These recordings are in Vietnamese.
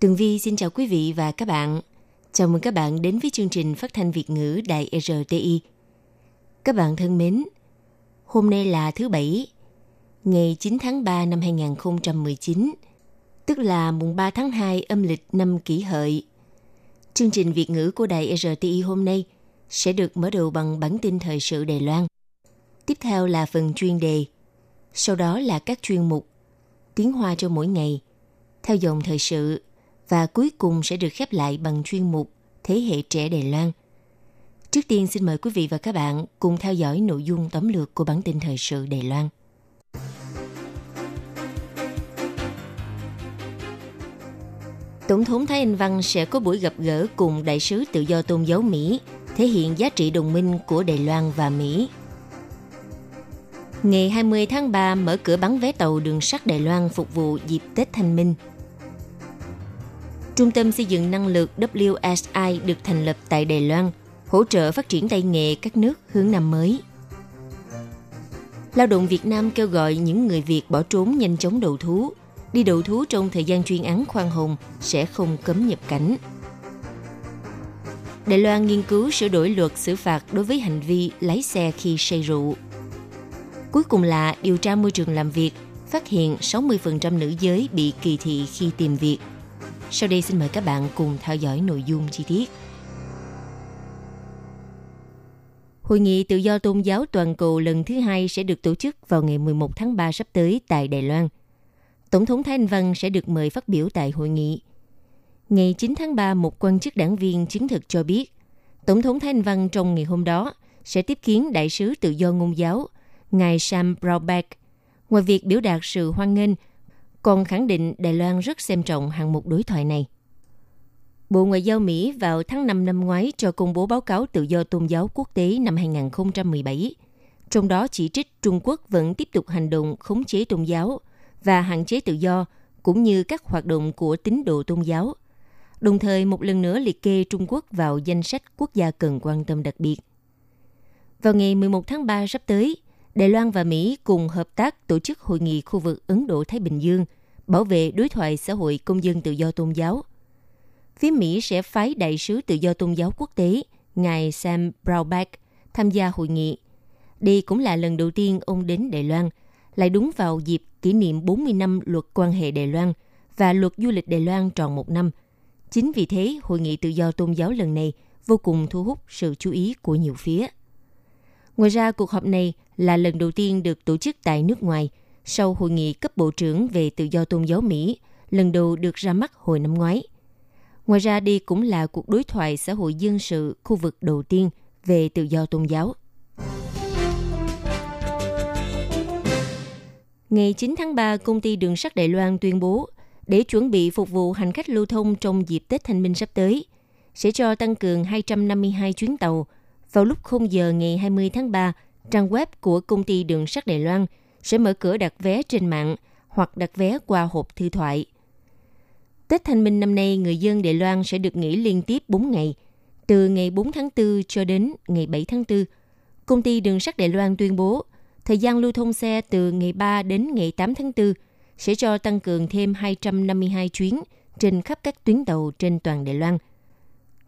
Tường Vi xin chào quý vị và các bạn. Chào mừng các bạn đến với chương trình phát thanh Việt ngữ Đài RTI. Các bạn thân mến, hôm nay là thứ Bảy, ngày 9 tháng 3 năm 2019, tức là mùng 3 tháng 2 âm lịch năm kỷ hợi. Chương trình Việt ngữ của Đài RTI hôm nay sẽ được mở đầu bằng bản tin thời sự Đài Loan. Tiếp theo là phần chuyên đề, sau đó là các chuyên mục Tiếng Hoa cho mỗi ngày, theo dòng thời sự và cuối cùng sẽ được khép lại bằng chuyên mục Thế hệ trẻ Đài Loan. Trước tiên xin mời quý vị và các bạn cùng theo dõi nội dung tóm lược của bản tin thời sự Đài Loan. Tổng thống Thái Anh Văn sẽ có buổi gặp gỡ cùng đại sứ tự do tôn giáo Mỹ, thể hiện giá trị đồng minh của Đài Loan và Mỹ. Ngày 20 tháng 3 mở cửa bán vé tàu đường sắt Đài Loan phục vụ dịp Tết Thanh Minh. Trung tâm xây dựng năng lực WSI được thành lập tại Đài Loan, hỗ trợ phát triển tay nghề các nước hướng năm mới. Lao động Việt Nam kêu gọi những người Việt bỏ trốn nhanh chóng đầu thú. Đi đầu thú trong thời gian chuyên án khoan hồng sẽ không cấm nhập cảnh. Đài Loan nghiên cứu sửa đổi luật xử phạt đối với hành vi lái xe khi say rượu. Cuối cùng là điều tra môi trường làm việc, phát hiện 60% nữ giới bị kỳ thị khi tìm việc. Sau đây xin mời các bạn cùng theo dõi nội dung chi tiết. Hội nghị tự do tôn giáo toàn cầu lần thứ hai sẽ được tổ chức vào ngày 11 tháng 3 sắp tới tại Đài Loan. Tổng thống Thái Anh Văn sẽ được mời phát biểu tại hội nghị. Ngày 9 tháng 3, một quan chức đảng viên chứng thực cho biết, Tổng thống Thái Anh Văn trong ngày hôm đó sẽ tiếp kiến đại sứ tự do ngôn giáo, ngài Sam Brownback. Ngoài việc biểu đạt sự hoan nghênh, còn khẳng định Đài Loan rất xem trọng hạng mục đối thoại này. Bộ Ngoại giao Mỹ vào tháng 5 năm ngoái cho công bố báo cáo tự do tôn giáo quốc tế năm 2017. Trong đó chỉ trích Trung Quốc vẫn tiếp tục hành động khống chế tôn giáo và hạn chế tự do, cũng như các hoạt động của tín đồ tôn giáo. Đồng thời một lần nữa liệt kê Trung Quốc vào danh sách quốc gia cần quan tâm đặc biệt. Vào ngày 11 tháng 3 sắp tới, Đài Loan và Mỹ cùng hợp tác tổ chức hội nghị khu vực Ấn Độ-Thái Bình Dương bảo vệ đối thoại xã hội công dân tự do tôn giáo. Phía Mỹ sẽ phái đại sứ tự do tôn giáo quốc tế, ngài Sam Brownback, tham gia hội nghị. Đây cũng là lần đầu tiên ông đến Đài Loan, lại đúng vào dịp kỷ niệm 40 năm luật quan hệ Đài Loan và luật du lịch Đài Loan tròn một năm. Chính vì thế, hội nghị tự do tôn giáo lần này vô cùng thu hút sự chú ý của nhiều phía. Ngoài ra, cuộc họp này là lần đầu tiên được tổ chức tại nước ngoài sau hội nghị cấp bộ trưởng về tự do tôn giáo Mỹ, lần đầu được ra mắt hồi năm ngoái. Ngoài ra, đây cũng là cuộc đối thoại xã hội dân sự khu vực đầu tiên về tự do tôn giáo. Ngày 9 tháng 3, công ty đường sắt Đài Loan tuyên bố để chuẩn bị phục vụ hành khách lưu thông trong dịp Tết Thanh Minh sắp tới, sẽ cho tăng cường 252 chuyến tàu vào lúc 0 giờ ngày 20 tháng 3 trang web của công ty đường sắt Đài Loan sẽ mở cửa đặt vé trên mạng hoặc đặt vé qua hộp thư thoại. Tết Thanh Minh năm nay, người dân Đài Loan sẽ được nghỉ liên tiếp 4 ngày, từ ngày 4 tháng 4 cho đến ngày 7 tháng 4. Công ty đường sắt Đài Loan tuyên bố, thời gian lưu thông xe từ ngày 3 đến ngày 8 tháng 4 sẽ cho tăng cường thêm 252 chuyến trên khắp các tuyến tàu trên toàn Đài Loan.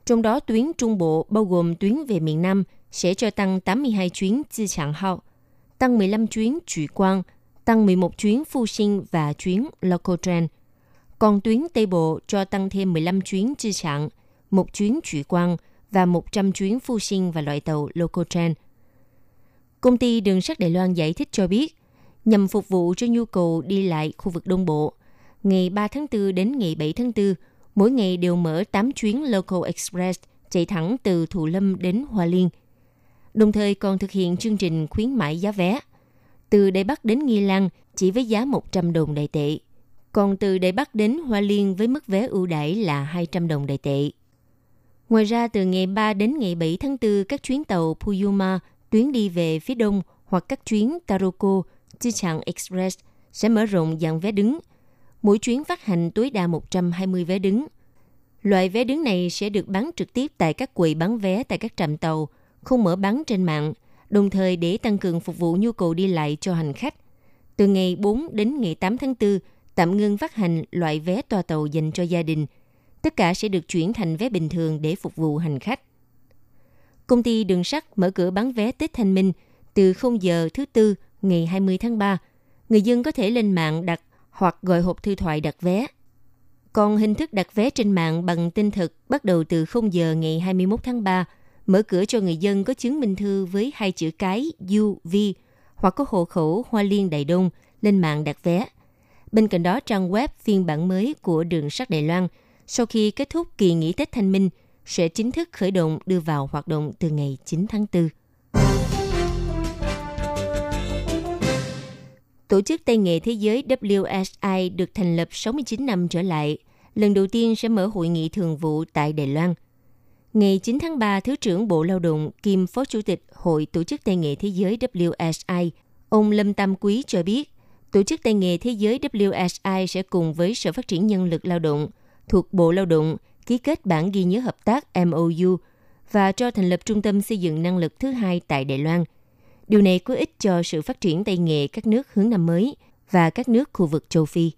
Trong đó tuyến Trung Bộ bao gồm tuyến về miền Nam sẽ cho tăng 82 chuyến Chi Trạng Hao, tăng 15 chuyến Chủ Quang, tăng 11 chuyến Phu Sinh và chuyến Local Train. Còn tuyến Tây Bộ cho tăng thêm 15 chuyến Chi Trạng, một chuyến Chủ Quang và 100 chuyến Phu Sinh và loại tàu Local Train. Công ty Đường sắt Đài Loan giải thích cho biết, nhằm phục vụ cho nhu cầu đi lại khu vực Đông Bộ, ngày 3 tháng 4 đến ngày 7 tháng 4, mỗi ngày đều mở 8 chuyến Local Express chạy thẳng từ Thủ Lâm đến Hoa Liên. Đồng thời còn thực hiện chương trình khuyến mãi giá vé. Từ Đài Bắc đến Nghi Lan chỉ với giá 100 đồng đại tệ. Còn từ Đài Bắc đến Hoa Liên với mức vé ưu đãi là 200 đồng đại tệ. Ngoài ra, từ ngày 3 đến ngày 7 tháng 4, các chuyến tàu Puyuma tuyến đi về phía đông hoặc các chuyến Taroko, Chichang Express sẽ mở rộng dạng vé đứng. Mỗi chuyến phát hành tối đa 120 vé đứng. Loại vé đứng này sẽ được bán trực tiếp tại các quầy bán vé tại các trạm tàu, không mở bán trên mạng, đồng thời để tăng cường phục vụ nhu cầu đi lại cho hành khách. Từ ngày 4 đến ngày 8 tháng 4, tạm ngưng phát hành loại vé toa tàu dành cho gia đình. Tất cả sẽ được chuyển thành vé bình thường để phục vụ hành khách. Công ty đường sắt mở cửa bán vé Tết Thanh Minh từ 0 giờ thứ Tư ngày 20 tháng 3. Người dân có thể lên mạng đặt hoặc gọi hộp thư thoại đặt vé. Còn hình thức đặt vé trên mạng bằng tin thực bắt đầu từ 0 giờ ngày 21 tháng 3, mở cửa cho người dân có chứng minh thư với hai chữ cái UV hoặc có hộ khẩu Hoa Liên Đại Đông lên mạng đặt vé. Bên cạnh đó, trang web phiên bản mới của đường sắt Đài Loan sau khi kết thúc kỳ nghỉ Tết Thanh Minh sẽ chính thức khởi động đưa vào hoạt động từ ngày 9 tháng 4. Tổ chức Tay nghề Thế giới WSI được thành lập 69 năm trở lại, lần đầu tiên sẽ mở hội nghị thường vụ tại Đài Loan. Ngày 9 tháng 3, Thứ trưởng Bộ Lao động kiêm Phó Chủ tịch Hội Tổ chức Tay nghề Thế giới WSI, ông Lâm Tam Quý cho biết, Tổ chức Tay nghề Thế giới WSI sẽ cùng với Sở Phát triển Nhân lực Lao động thuộc Bộ Lao động ký kết bản ghi nhớ hợp tác MOU và cho thành lập trung tâm xây dựng năng lực thứ hai tại Đài Loan. Điều này có ích cho sự phát triển tay nghề các nước hướng năm mới và các nước khu vực châu Phi.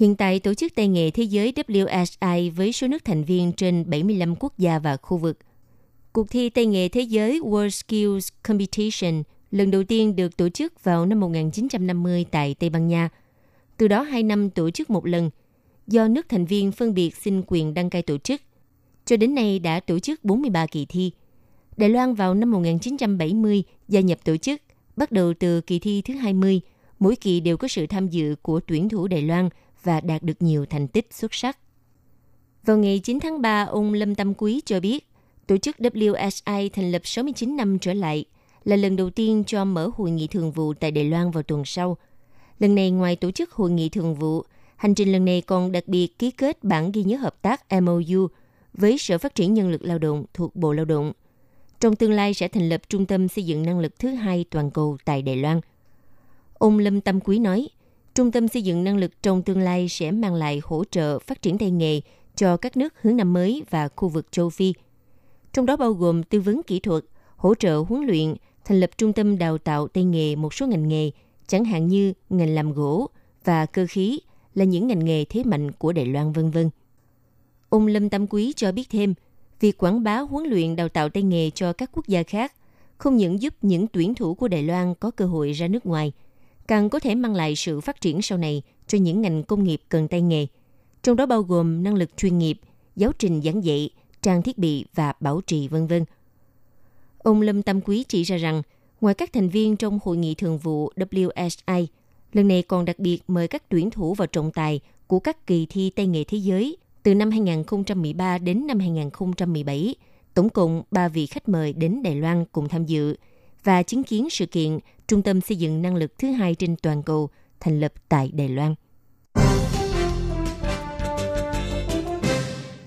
Hiện tại, Tổ chức Tay nghề Thế giới WSI với số nước thành viên trên 75 quốc gia và khu vực. Cuộc thi Tay nghề Thế giới World Skills Competition lần đầu tiên được tổ chức vào năm 1950 tại Tây Ban Nha. Từ đó hai năm tổ chức một lần, do nước thành viên phân biệt xin quyền đăng cai tổ chức. Cho đến nay đã tổ chức 43 kỳ thi. Đài Loan vào năm 1970 gia nhập tổ chức, bắt đầu từ kỳ thi thứ 20, mỗi kỳ đều có sự tham dự của tuyển thủ Đài Loan và đạt được nhiều thành tích xuất sắc. Vào ngày 9 tháng 3, ông Lâm Tâm Quý cho biết, tổ chức WSI thành lập 69 năm trở lại là lần đầu tiên cho mở hội nghị thường vụ tại Đài Loan vào tuần sau. Lần này ngoài tổ chức hội nghị thường vụ, hành trình lần này còn đặc biệt ký kết bản ghi nhớ hợp tác MOU với Sở Phát triển Nhân lực Lao động thuộc Bộ Lao động. Trong tương lai sẽ thành lập trung tâm xây dựng năng lực thứ hai toàn cầu tại Đài Loan. Ông Lâm Tâm Quý nói, Trung tâm xây dựng năng lực trong tương lai sẽ mang lại hỗ trợ phát triển tay nghề cho các nước hướng năm mới và khu vực châu Phi. Trong đó bao gồm tư vấn kỹ thuật, hỗ trợ huấn luyện, thành lập trung tâm đào tạo tay nghề một số ngành nghề, chẳng hạn như ngành làm gỗ và cơ khí là những ngành nghề thế mạnh của Đài Loan vân vân. Ông Lâm Tâm Quý cho biết thêm, việc quảng bá huấn luyện đào tạo tay nghề cho các quốc gia khác không những giúp những tuyển thủ của Đài Loan có cơ hội ra nước ngoài – càng có thể mang lại sự phát triển sau này cho những ngành công nghiệp cần tay nghề, trong đó bao gồm năng lực chuyên nghiệp, giáo trình giảng dạy, trang thiết bị và bảo trì vân vân. Ông Lâm Tâm Quý chỉ ra rằng, ngoài các thành viên trong hội nghị thường vụ WSI, lần này còn đặc biệt mời các tuyển thủ vào trọng tài của các kỳ thi tay nghề thế giới từ năm 2013 đến năm 2017. Tổng cộng 3 vị khách mời đến Đài Loan cùng tham dự và chứng kiến sự kiện Trung tâm xây dựng năng lực thứ hai trên toàn cầu thành lập tại Đài Loan.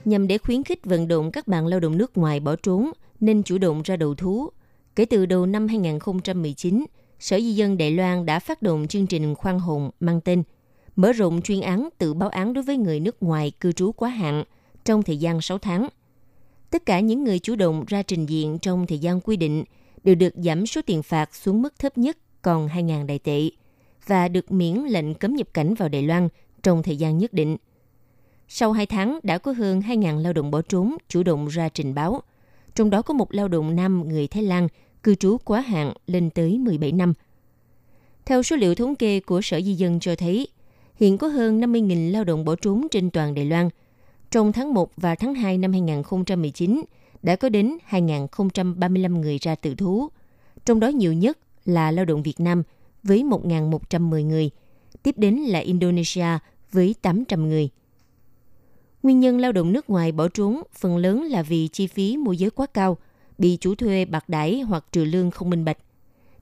Nhằm để khuyến khích vận động các bạn lao động nước ngoài bỏ trốn nên chủ động ra đầu thú. Kể từ đầu năm 2019, Sở Di dân Đài Loan đã phát động chương trình khoan hồng mang tên mở rộng chuyên án tự báo án đối với người nước ngoài cư trú quá hạn trong thời gian 6 tháng. Tất cả những người chủ động ra trình diện trong thời gian quy định – đều được giảm số tiền phạt xuống mức thấp nhất còn 2.000 đại tệ và được miễn lệnh cấm nhập cảnh vào Đài Loan trong thời gian nhất định. Sau 2 tháng đã có hơn 2.000 lao động bỏ trốn chủ động ra trình báo. Trong đó có một lao động nam người Thái Lan cư trú quá hạn lên tới 17 năm. Theo số liệu thống kê của Sở Di dân cho thấy, hiện có hơn 50.000 lao động bỏ trốn trên toàn Đài Loan. Trong tháng 1 và tháng 2 năm 2019, đã có đến 2.035 người ra tự thú, trong đó nhiều nhất là lao động Việt Nam với 1.110 người, tiếp đến là Indonesia với 800 người. Nguyên nhân lao động nước ngoài bỏ trốn phần lớn là vì chi phí môi giới quá cao, bị chủ thuê bạc đãi hoặc trừ lương không minh bạch.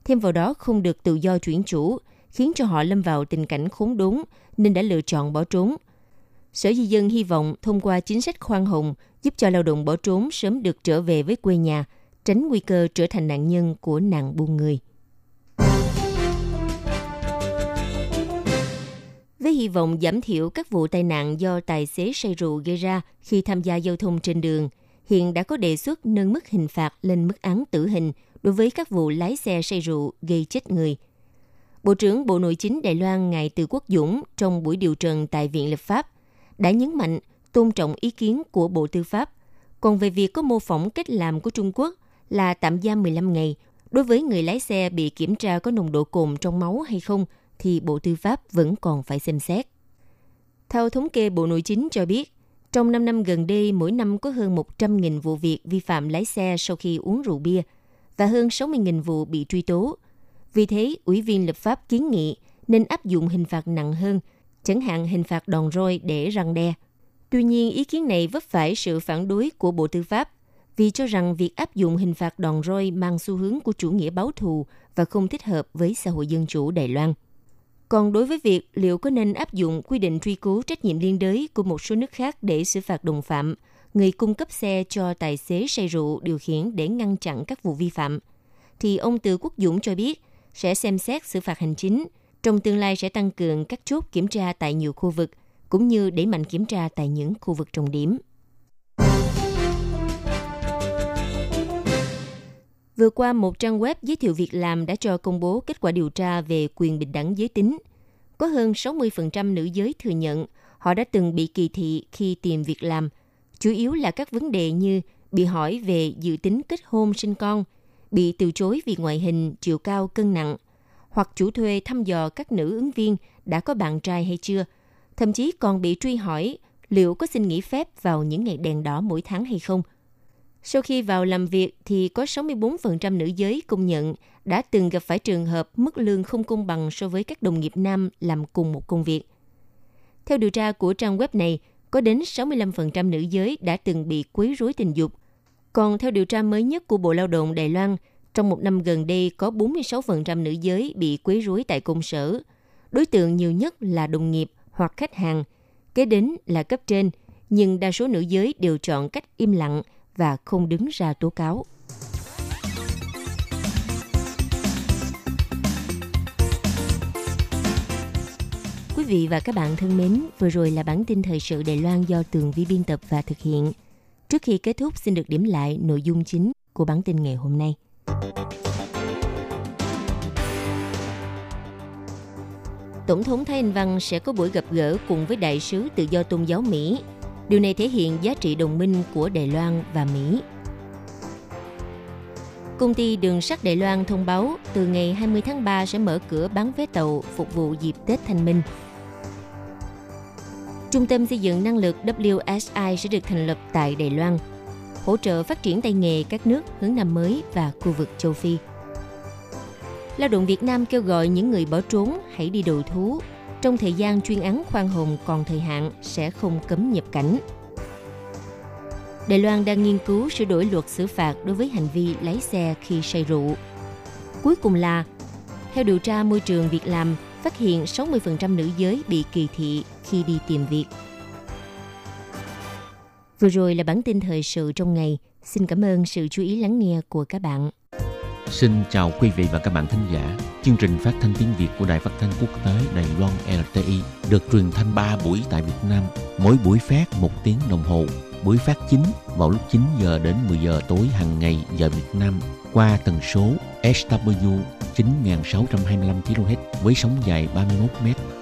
Thêm vào đó không được tự do chuyển chủ, khiến cho họ lâm vào tình cảnh khốn đốn nên đã lựa chọn bỏ trốn. Sở Di dân hy vọng thông qua chính sách khoan hồng giúp cho lao động bỏ trốn sớm được trở về với quê nhà, tránh nguy cơ trở thành nạn nhân của nạn buôn người. Với hy vọng giảm thiểu các vụ tai nạn do tài xế say rượu gây ra khi tham gia giao thông trên đường, hiện đã có đề xuất nâng mức hình phạt lên mức án tử hình đối với các vụ lái xe say rượu gây chết người. Bộ trưởng Bộ Nội chính Đài Loan Ngài Từ Quốc Dũng trong buổi điều trần tại Viện Lập pháp đã nhấn mạnh tôn trọng ý kiến của Bộ Tư pháp. Còn về việc có mô phỏng cách làm của Trung Quốc là tạm giam 15 ngày đối với người lái xe bị kiểm tra có nồng độ cồn trong máu hay không thì Bộ Tư pháp vẫn còn phải xem xét. Theo thống kê Bộ Nội chính cho biết, trong 5 năm gần đây, mỗi năm có hơn 100.000 vụ việc vi phạm lái xe sau khi uống rượu bia và hơn 60.000 vụ bị truy tố. Vì thế, Ủy viên lập pháp kiến nghị nên áp dụng hình phạt nặng hơn, chẳng hạn hình phạt đòn roi để răng đe. Tuy nhiên, ý kiến này vấp phải sự phản đối của Bộ Tư pháp vì cho rằng việc áp dụng hình phạt đòn roi mang xu hướng của chủ nghĩa báo thù và không thích hợp với xã hội dân chủ Đài Loan. Còn đối với việc liệu có nên áp dụng quy định truy cứu trách nhiệm liên đới của một số nước khác để xử phạt đồng phạm, người cung cấp xe cho tài xế say rượu điều khiển để ngăn chặn các vụ vi phạm, thì ông Từ Quốc Dũng cho biết sẽ xem xét xử phạt hành chính. Trong tương lai sẽ tăng cường các chốt kiểm tra tại nhiều khu vực, cũng như đẩy mạnh kiểm tra tại những khu vực trọng điểm. Vừa qua, một trang web giới thiệu việc làm đã cho công bố kết quả điều tra về quyền bình đẳng giới tính. Có hơn 60% nữ giới thừa nhận họ đã từng bị kỳ thị khi tìm việc làm, chủ yếu là các vấn đề như bị hỏi về dự tính kết hôn sinh con, bị từ chối vì ngoại hình, chiều cao, cân nặng, hoặc chủ thuê thăm dò các nữ ứng viên đã có bạn trai hay chưa, thậm chí còn bị truy hỏi liệu có xin nghỉ phép vào những ngày đèn đỏ mỗi tháng hay không – sau khi vào làm việc thì có 64% nữ giới công nhận đã từng gặp phải trường hợp mức lương không công bằng so với các đồng nghiệp nam làm cùng một công việc. Theo điều tra của trang web này, có đến 65% nữ giới đã từng bị quấy rối tình dục. Còn theo điều tra mới nhất của Bộ Lao động Đài Loan, trong một năm gần đây có 46% nữ giới bị quấy rối tại công sở. Đối tượng nhiều nhất là đồng nghiệp hoặc khách hàng, kế đến là cấp trên, nhưng đa số nữ giới đều chọn cách im lặng và không đứng ra tố cáo. Quý vị và các bạn thân mến, vừa rồi là bản tin thời sự Đài Loan do Tường Vi biên tập và thực hiện. Trước khi kết thúc, xin được điểm lại nội dung chính của bản tin ngày hôm nay. Tổng thống Thái Anh Văn sẽ có buổi gặp gỡ cùng với đại sứ tự do tôn giáo Mỹ Điều này thể hiện giá trị đồng minh của Đài Loan và Mỹ. Công ty đường sắt Đài Loan thông báo từ ngày 20 tháng 3 sẽ mở cửa bán vé tàu phục vụ dịp Tết Thanh Minh. Trung tâm xây dựng năng lực WSI sẽ được thành lập tại Đài Loan, hỗ trợ phát triển tay nghề các nước hướng năm mới và khu vực châu Phi. Lao động Việt Nam kêu gọi những người bỏ trốn hãy đi đầu thú trong thời gian chuyên án khoan hồng còn thời hạn sẽ không cấm nhập cảnh. Đài Loan đang nghiên cứu sửa đổi luật xử phạt đối với hành vi lái xe khi say rượu. Cuối cùng là, theo điều tra môi trường việc làm, phát hiện 60% nữ giới bị kỳ thị khi đi tìm việc. Vừa rồi là bản tin thời sự trong ngày. Xin cảm ơn sự chú ý lắng nghe của các bạn. Xin chào quý vị và các bạn thính giả. Chương trình phát thanh tiếng Việt của Đài Phát thanh Quốc tế Đài Loan LTI được truyền thanh 3 buổi tại Việt Nam, mỗi buổi phát 1 tiếng đồng hồ. Buổi phát chính vào lúc 9 giờ đến 10 giờ tối hàng ngày giờ Việt Nam qua tần số SW 9625 kHz với sóng dài 31 m.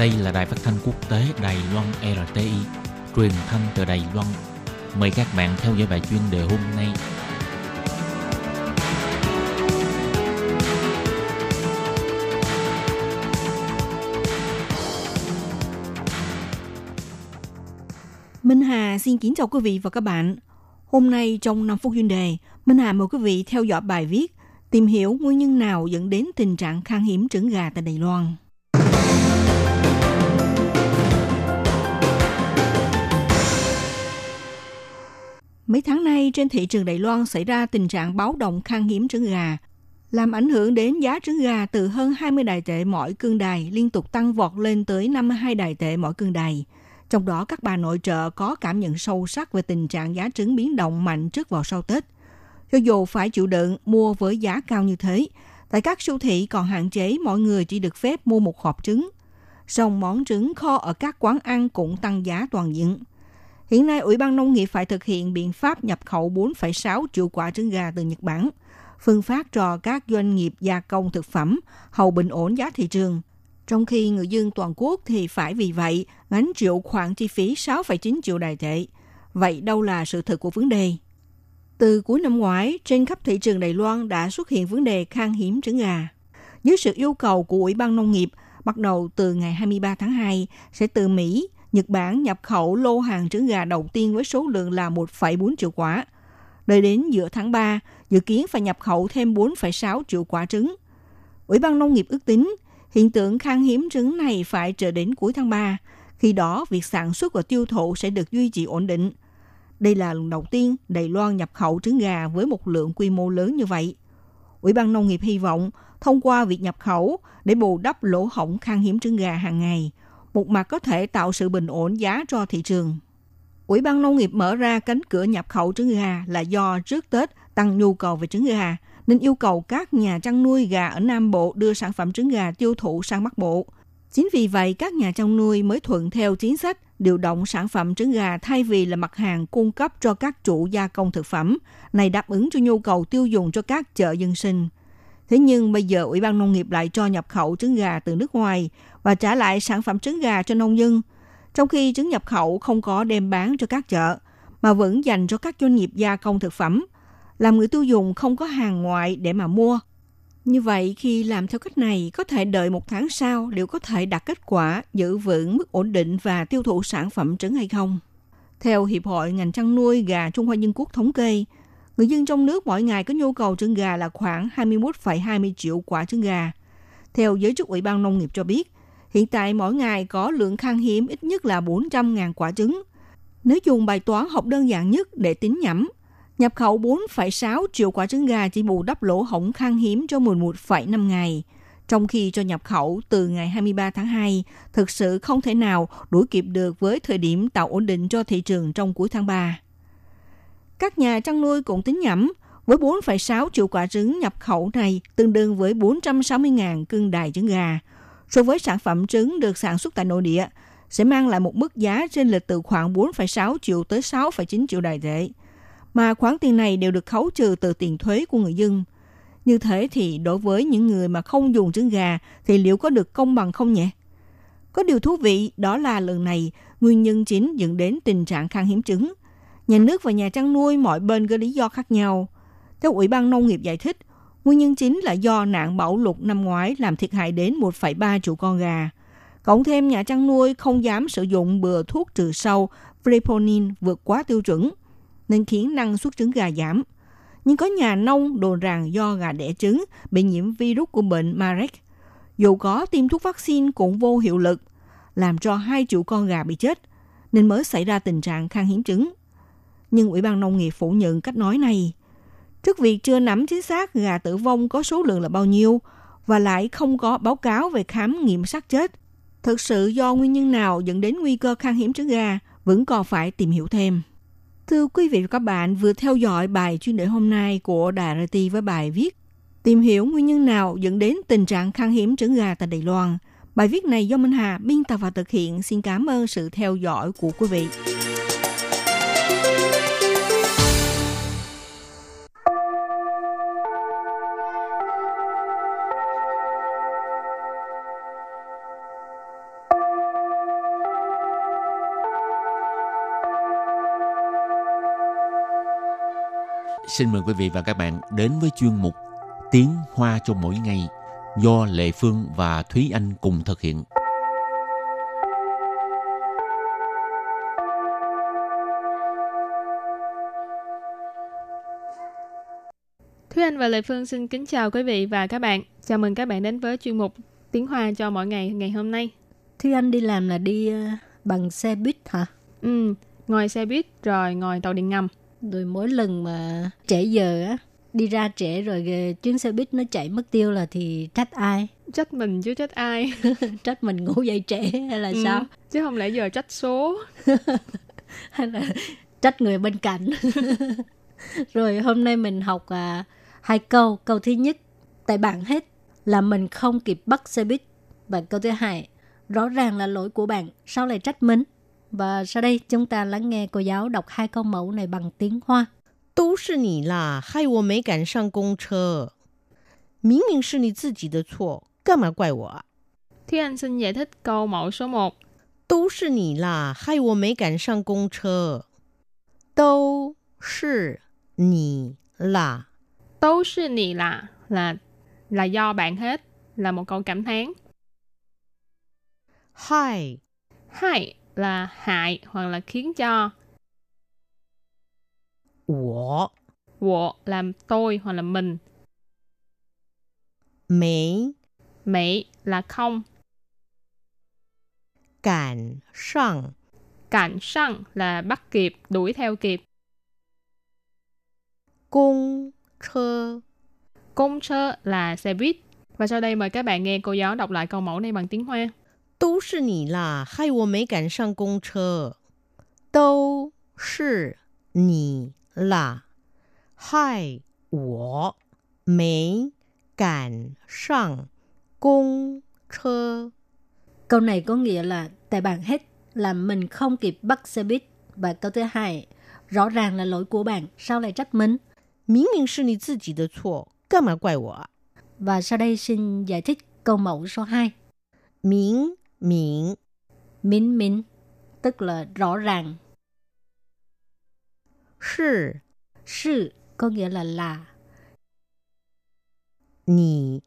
Đây là đài phát thanh quốc tế Đài Loan RTI, truyền thanh từ Đài Loan. Mời các bạn theo dõi bài chuyên đề hôm nay. Minh Hà xin kính chào quý vị và các bạn. Hôm nay trong 5 phút chuyên đề, Minh Hà mời quý vị theo dõi bài viết Tìm hiểu nguyên nhân nào dẫn đến tình trạng khan hiếm trứng gà tại Đài Loan. Mấy tháng nay, trên thị trường Đài Loan xảy ra tình trạng báo động khan hiếm trứng gà, làm ảnh hưởng đến giá trứng gà từ hơn 20 đài tệ mỗi cương đài liên tục tăng vọt lên tới 52 đài tệ mỗi cương đài. Trong đó, các bà nội trợ có cảm nhận sâu sắc về tình trạng giá trứng biến động mạnh trước vào sau Tết. Cho dù phải chịu đựng mua với giá cao như thế, tại các siêu thị còn hạn chế mọi người chỉ được phép mua một hộp trứng. Song món trứng kho ở các quán ăn cũng tăng giá toàn diện. Hiện nay, Ủy ban Nông nghiệp phải thực hiện biện pháp nhập khẩu 4,6 triệu quả trứng gà từ Nhật Bản, phương phát cho các doanh nghiệp gia công thực phẩm, hầu bình ổn giá thị trường. Trong khi người dân toàn quốc thì phải vì vậy gánh chịu khoản chi phí 6,9 triệu đài tệ. Vậy đâu là sự thật của vấn đề? Từ cuối năm ngoái, trên khắp thị trường Đài Loan đã xuất hiện vấn đề khan hiếm trứng gà. Dưới sự yêu cầu của Ủy ban Nông nghiệp, bắt đầu từ ngày 23 tháng 2, sẽ từ Mỹ, Nhật Bản nhập khẩu lô hàng trứng gà đầu tiên với số lượng là 1,4 triệu quả. Đợi đến giữa tháng 3, dự kiến phải nhập khẩu thêm 4,6 triệu quả trứng. Ủy ban Nông nghiệp ước tính, hiện tượng khan hiếm trứng này phải chờ đến cuối tháng 3. Khi đó, việc sản xuất và tiêu thụ sẽ được duy trì ổn định. Đây là lần đầu tiên Đài Loan nhập khẩu trứng gà với một lượng quy mô lớn như vậy. Ủy ban Nông nghiệp hy vọng thông qua việc nhập khẩu để bù đắp lỗ hổng khan hiếm trứng gà hàng ngày, một mặt có thể tạo sự bình ổn giá cho thị trường. Ủy ban Nông nghiệp mở ra cánh cửa nhập khẩu trứng gà là do trước Tết tăng nhu cầu về trứng gà, nên yêu cầu các nhà chăn nuôi gà ở Nam Bộ đưa sản phẩm trứng gà tiêu thụ sang Bắc Bộ. Chính vì vậy, các nhà chăn nuôi mới thuận theo chính sách điều động sản phẩm trứng gà thay vì là mặt hàng cung cấp cho các chủ gia công thực phẩm, này đáp ứng cho nhu cầu tiêu dùng cho các chợ dân sinh. Thế nhưng bây giờ Ủy ban Nông nghiệp lại cho nhập khẩu trứng gà từ nước ngoài và trả lại sản phẩm trứng gà cho nông dân, trong khi trứng nhập khẩu không có đem bán cho các chợ, mà vẫn dành cho các doanh nghiệp gia công thực phẩm, làm người tiêu dùng không có hàng ngoại để mà mua. Như vậy, khi làm theo cách này, có thể đợi một tháng sau liệu có thể đạt kết quả giữ vững mức ổn định và tiêu thụ sản phẩm trứng hay không? Theo Hiệp hội ngành chăn nuôi gà Trung Hoa Dân Quốc thống kê, người dân trong nước mỗi ngày có nhu cầu trứng gà là khoảng 21,20 triệu quả trứng gà. Theo giới chức Ủy ban Nông nghiệp cho biết, hiện tại mỗi ngày có lượng khan hiếm ít nhất là 400.000 quả trứng. Nếu dùng bài toán học đơn giản nhất để tính nhẩm, nhập khẩu 4,6 triệu quả trứng gà chỉ bù đắp lỗ hổng khan hiếm cho 11,5 ngày. Trong khi cho nhập khẩu từ ngày 23 tháng 2, thực sự không thể nào đuổi kịp được với thời điểm tạo ổn định cho thị trường trong cuối tháng 3. Các nhà chăn nuôi cũng tính nhẩm, với 4,6 triệu quả trứng nhập khẩu này tương đương với 460.000 cân đài trứng gà. So với sản phẩm trứng được sản xuất tại nội địa, sẽ mang lại một mức giá trên lịch từ khoảng 4,6 triệu tới 6,9 triệu đài tệ. Mà khoản tiền này đều được khấu trừ từ tiền thuế của người dân. Như thế thì đối với những người mà không dùng trứng gà thì liệu có được công bằng không nhỉ? Có điều thú vị đó là lần này nguyên nhân chính dẫn đến tình trạng khan hiếm trứng. Nhà nước và nhà chăn nuôi mọi bên có lý do khác nhau. Theo Ủy ban Nông nghiệp giải thích, nguyên nhân chính là do nạn bão lụt năm ngoái làm thiệt hại đến 1,3 triệu con gà. Cộng thêm nhà chăn nuôi không dám sử dụng bừa thuốc trừ sâu Freponin vượt quá tiêu chuẩn, nên khiến năng suất trứng gà giảm. Nhưng có nhà nông đồn rằng do gà đẻ trứng bị nhiễm virus của bệnh Marek. Dù có tiêm thuốc vaccine cũng vô hiệu lực, làm cho 2 triệu con gà bị chết, nên mới xảy ra tình trạng khan hiếm trứng. Nhưng Ủy ban Nông nghiệp phủ nhận cách nói này. Trước việc chưa nắm chính xác gà tử vong có số lượng là bao nhiêu và lại không có báo cáo về khám nghiệm xác chết, thực sự do nguyên nhân nào dẫn đến nguy cơ khan hiếm trứng gà vẫn còn phải tìm hiểu thêm. Thưa quý vị và các bạn, vừa theo dõi bài chuyên đề hôm nay của Đài RT với bài viết Tìm hiểu nguyên nhân nào dẫn đến tình trạng khan hiếm trứng gà tại Đài Loan. Bài viết này do Minh Hà biên tập và thực hiện. Xin cảm ơn sự theo dõi của quý vị. Xin mời quý vị và các bạn đến với chuyên mục Tiếng Hoa cho mỗi ngày do Lệ Phương và Thúy Anh cùng thực hiện. Thúy Anh và Lệ Phương xin kính chào quý vị và các bạn. Chào mừng các bạn đến với chuyên mục Tiếng Hoa cho mỗi ngày ngày hôm nay. Thúy Anh đi làm là đi uh, bằng xe buýt hả? Ừ, ngồi xe buýt rồi ngồi tàu điện ngầm rồi mỗi lần mà trễ giờ á đi ra trễ rồi chuyến xe buýt nó chạy mất tiêu là thì trách ai? Trách mình chứ trách ai? Trách mình ngủ dậy trễ hay là ừ, sao? chứ không lẽ giờ trách số? Hay là trách người bên cạnh? Rồi hôm nay mình học à, hai câu. Câu thứ nhất tại bạn hết là mình không kịp bắt xe buýt. Và câu thứ hai rõ ràng là lỗi của bạn sao lại trách mình và sau đây chúng ta lắng nghe cô giáo đọc hai câu mẫu này bằng tiếng Hoa. 都是你啦，害我没赶上公车。明明是你自己的错，干嘛怪我啊？Thúy Anh xin giải thích câu mẫu số 1. 都是你啦，害我没赶上公车。都是你啦。都是你啦 là là do bạn hết là một câu cảm thán. Hai. Hai là hại hoặc là khiến cho. Wo. Wo làm tôi hoặc là mình. Mỹ. Mỹ là không. Cản sang. Cản sang là bắt kịp, đuổi theo kịp. Cung chơ. Cung chơ là xe buýt. Và sau đây mời các bạn nghe cô giáo đọc lại câu mẫu này bằng tiếng Hoa. 都是你啦，害我没赶上公车。都是你啦，害我没赶上公车。Câu này có nghĩa là tại bạn hết là mình không kịp bắt xe buýt. Và câu thứ hai, rõ ràng là lỗi của bạn, sao lại trách mình? 明明是你自己的错，干嘛怪我？ Và sau đây xin giải thích câu mẫu số 2. 明 明 Minh minh tức là rõ ràng. Sư Sư có nghĩa là là. Nì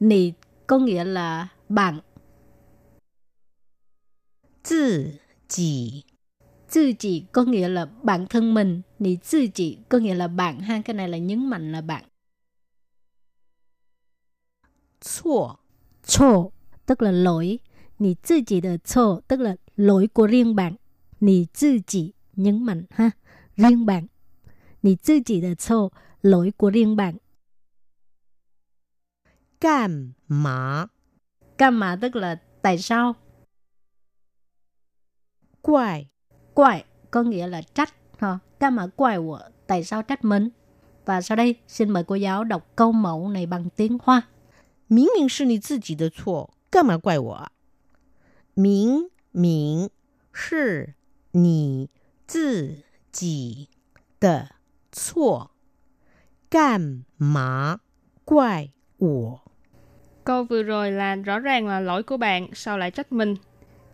Nì có nghĩa là bạn. Tự chỉ Tự chỉ có nghĩa là bản thân mình. Nì tự chỉ có nghĩa là bạn ha. Cái này là nhấn mạnh là bạn. Chua Chô tức là lỗi. Nì tự chỉ de chô tức là lỗi của riêng bạn. Nì tự chỉ nhấn mạnh ha. Riêng bạn. Nì tự chỉ de chô lỗi của riêng bạn. Cam má Cam mà tức là tại sao? Quài Quại có nghĩa là trách. Ha. Cam mà quài của tại sao trách mình? Và sau đây xin mời cô giáo đọc câu mẫu này bằng tiếng Hoa. 明明是你自己的错，干嘛怪我 啊？明明是你自己的错，干嘛怪我？ Câu vừa rồi là rõ ràng là lỗi của bạn, sao lại trách mình?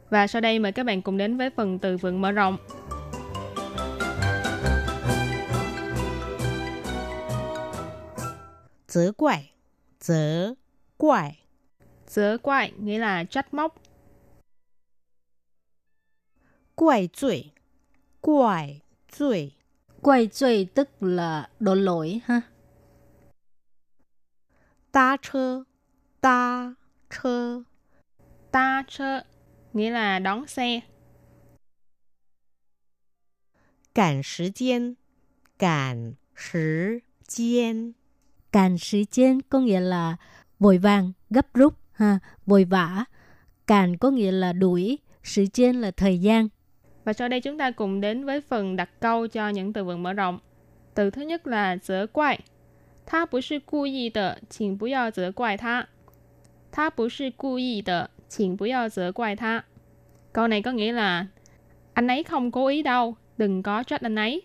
Và sau đây mời các bạn cùng đến với phần từ vựng mở rộng. 责怪，责怪， 责怪nghĩa là trách móc. 怪罪，怪罪， Quay罪tức là đổ lỗi ha. 搭车，搭车， Ta chơ nghĩa là đón xe. 赶时间，赶时间， Càn时间có nghĩa là vội vàng, gấp rút, ha, vội vã. Càn có nghĩa là đuổi,时间là thời gian. Và sau đây chúng ta cùng đến với phần đặt câu cho những từ vựng mở rộng. Từ thứ nhất là giở quay, Tha bù sư cu yi de, chỉnh bù yào giở quay tha. Tha bù sư cu yi de, chỉnh bù yào giở quay tha. Câu này có nghĩa là anh ấy không cố ý đâu, đừng có trách anh ấy.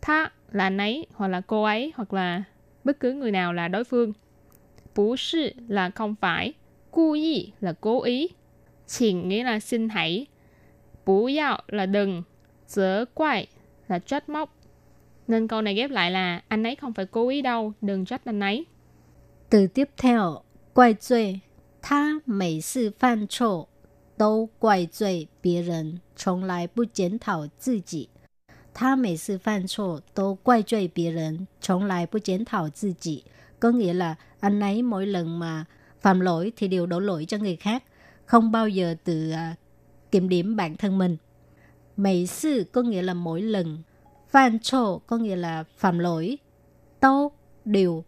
Tha là anh ấy, hoặc là cô ấy, hoặc là bất cứ người nào là đối phương. Bù sư là không phải, cu yi là cố ý. Chỉnh nghĩa là xin hãy, Bú yào là đừng, dỡ quay là trách móc. Nên câu này ghép lại là anh ấy không phải cố ý đâu, đừng trách anh ấy. Từ tiếp theo, quay罪，他每次犯错都怪罪别人，从来不检讨自己。他每次犯错都怪罪别人，从来不检讨自己. Có nghĩa là anh ấy mỗi lần mà phạm lỗi thì đều đổ lỗi cho người khác, không bao giờ tự uh, kiểm điểm bản thân mình. Mấy sự có nghĩa là mỗi lần, phạm trộ có nghĩa là phạm lỗi, tô điều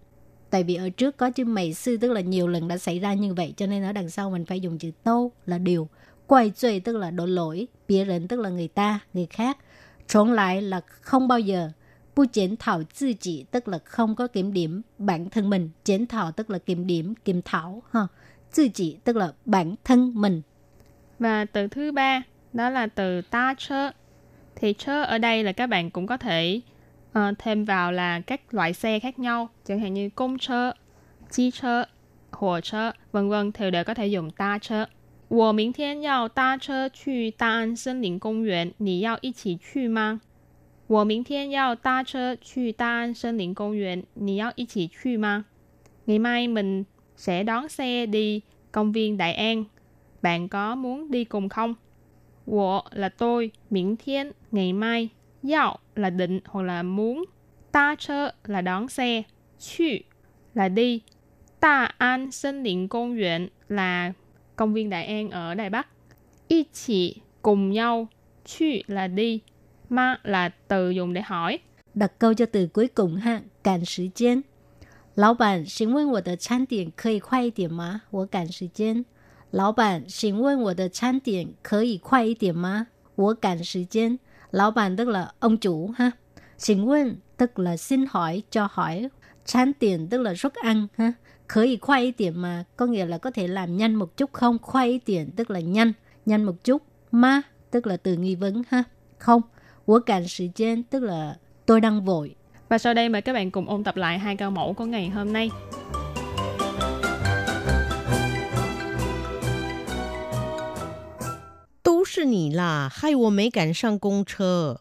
Tại vì ở trước có chữ mấy sư tức là nhiều lần đã xảy ra như vậy cho nên ở đằng sau mình phải dùng chữ tô là điều. Quay chơi tức là đổ lỗi, bia rỉnh tức là người ta, người khác. Trốn lại là không bao giờ. Bu triển thảo tự chỉ tức là không có kiểm điểm bản thân mình. Triển thảo tức là kiểm điểm, kiểm thảo. Ha. Tự chỉ tức là bản thân mình. Và từ thứ ba đó là từ ta chơ. Thì chơ ở đây là các bạn cũng có thể uh, thêm vào là các loại xe khác nhau. Chẳng hạn như công chơ, chi chơ, hồ chơ, vân vân thì đều có thể dùng ta chơ. 我明天要搭车去大安森林公园，你要一起去吗？我明天要搭车去大安森林公园，你要一起去吗？Ngày mai mình sẽ đón xe đi công viên Đại An. Bạn có muốn đi cùng không? 我 là tôi, miễn thiên, ngày mai, yào là định hoặc là muốn, ta chơ là đón xe, Chư là đi, Đà An Sơn Lĩnh Công viện là công viên Đại An ở Đài Bắc. Y chỉ cùng nhau, Chư là đi, ma là từ dùng để hỏi. Đặt câu cho từ cuối cùng ha, cản thời gian. 老板，请问我的餐点可以快一点吗？我赶时间。 老板，请问我的餐点可以快一点吗？我赶时间。老板 tức là ông chủ ha. Xin问tức là xin hỏi, cho hỏi. Chán tiền tức là suất ăn ha. Khởi khoai ý tiền mà có nghĩa là có thể làm nhanh một chút không? Khoai ý tiền tức là nhanh, nhanh một chút. Ma tức là từ nghi vấn ha. Không. Của cạn sự trên tức là tôi đang vội. Và sau đây mời các bạn cùng ôn tập lại hai câu mẫu của ngày hôm nay. 是你啦，害我没赶上公车。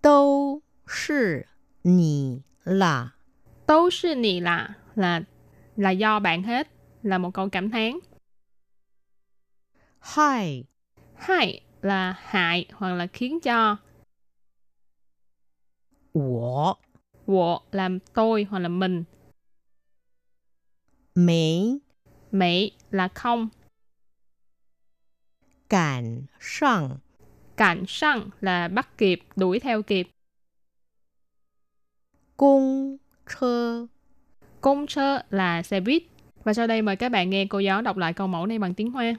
都是你啦，都是你啦 là là do bạn hết là một câu cảm thán. 害 Hại là hại hoặc là khiến cho. 我 Wo là tôi hoặc là mình. 没 Mỹ là không. 赶上 Cạnh sang là bắt kịp, đuổi theo kịp. 公车。 Công chơ là xe buýt. Và sau đây mời các bạn nghe cô giáo đọc lại câu mẫu này bằng tiếng Hoa.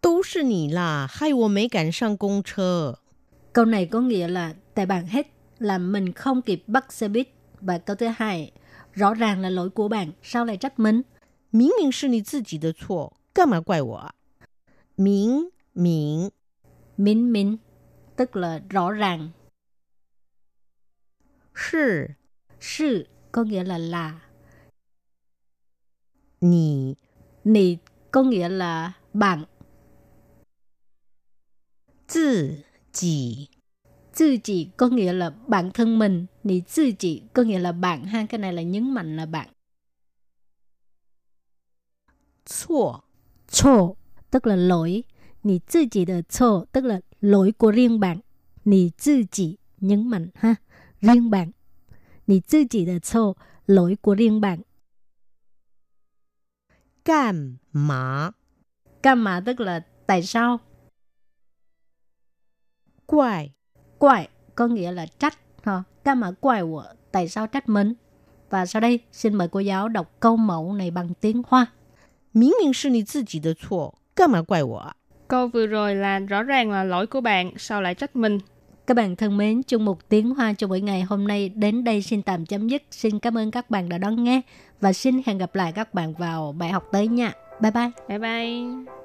都是你啦，害我没赶上公车。 Câu này có nghĩa là tại bạn hết làm mình không kịp bắt xe buýt. Và câu thứ hai, rõ ràng là lỗi của bạn, sao lại trách mình? 明明是你自己的错，干嘛怪我啊？明 Miễn Minh minh, tức là rõ ràng. Sư Sư có nghĩa là là. Nì Nì có nghĩa là bạn. Tự chỉ Tự chỉ có nghĩa là bản thân mình. Nì tự chỉ có nghĩa là bạn. Ha, cái này là nhấn mạnh là bạn. Chua Chua tức là lỗi. Nì tự chỉ的错 tức là lỗi của riêng bạn. Nì tự chỉ nhấn mạnh ha. Riêng bạn. Nì tự chỉ的错 lỗi của riêng bạn. 干嘛 Cam mà tức là tại sao? 怪 Quại có nghĩa là trách. Ha. Cam mà quại của tại sao trách mình? Và sau đây xin mời cô giáo đọc câu mẫu này bằng tiếng Hoa. 明明是你自己的错，干嘛怪我啊？ Câu vừa rồi là rõ ràng là lỗi của bạn, sao lại trách mình? Các bạn thân mến, chung một tiếng hoa cho mỗi ngày hôm nay đến đây xin tạm chấm dứt. Xin cảm ơn các bạn đã đón nghe và xin hẹn gặp lại các bạn vào bài học tới nha. Bye bye. Bye bye.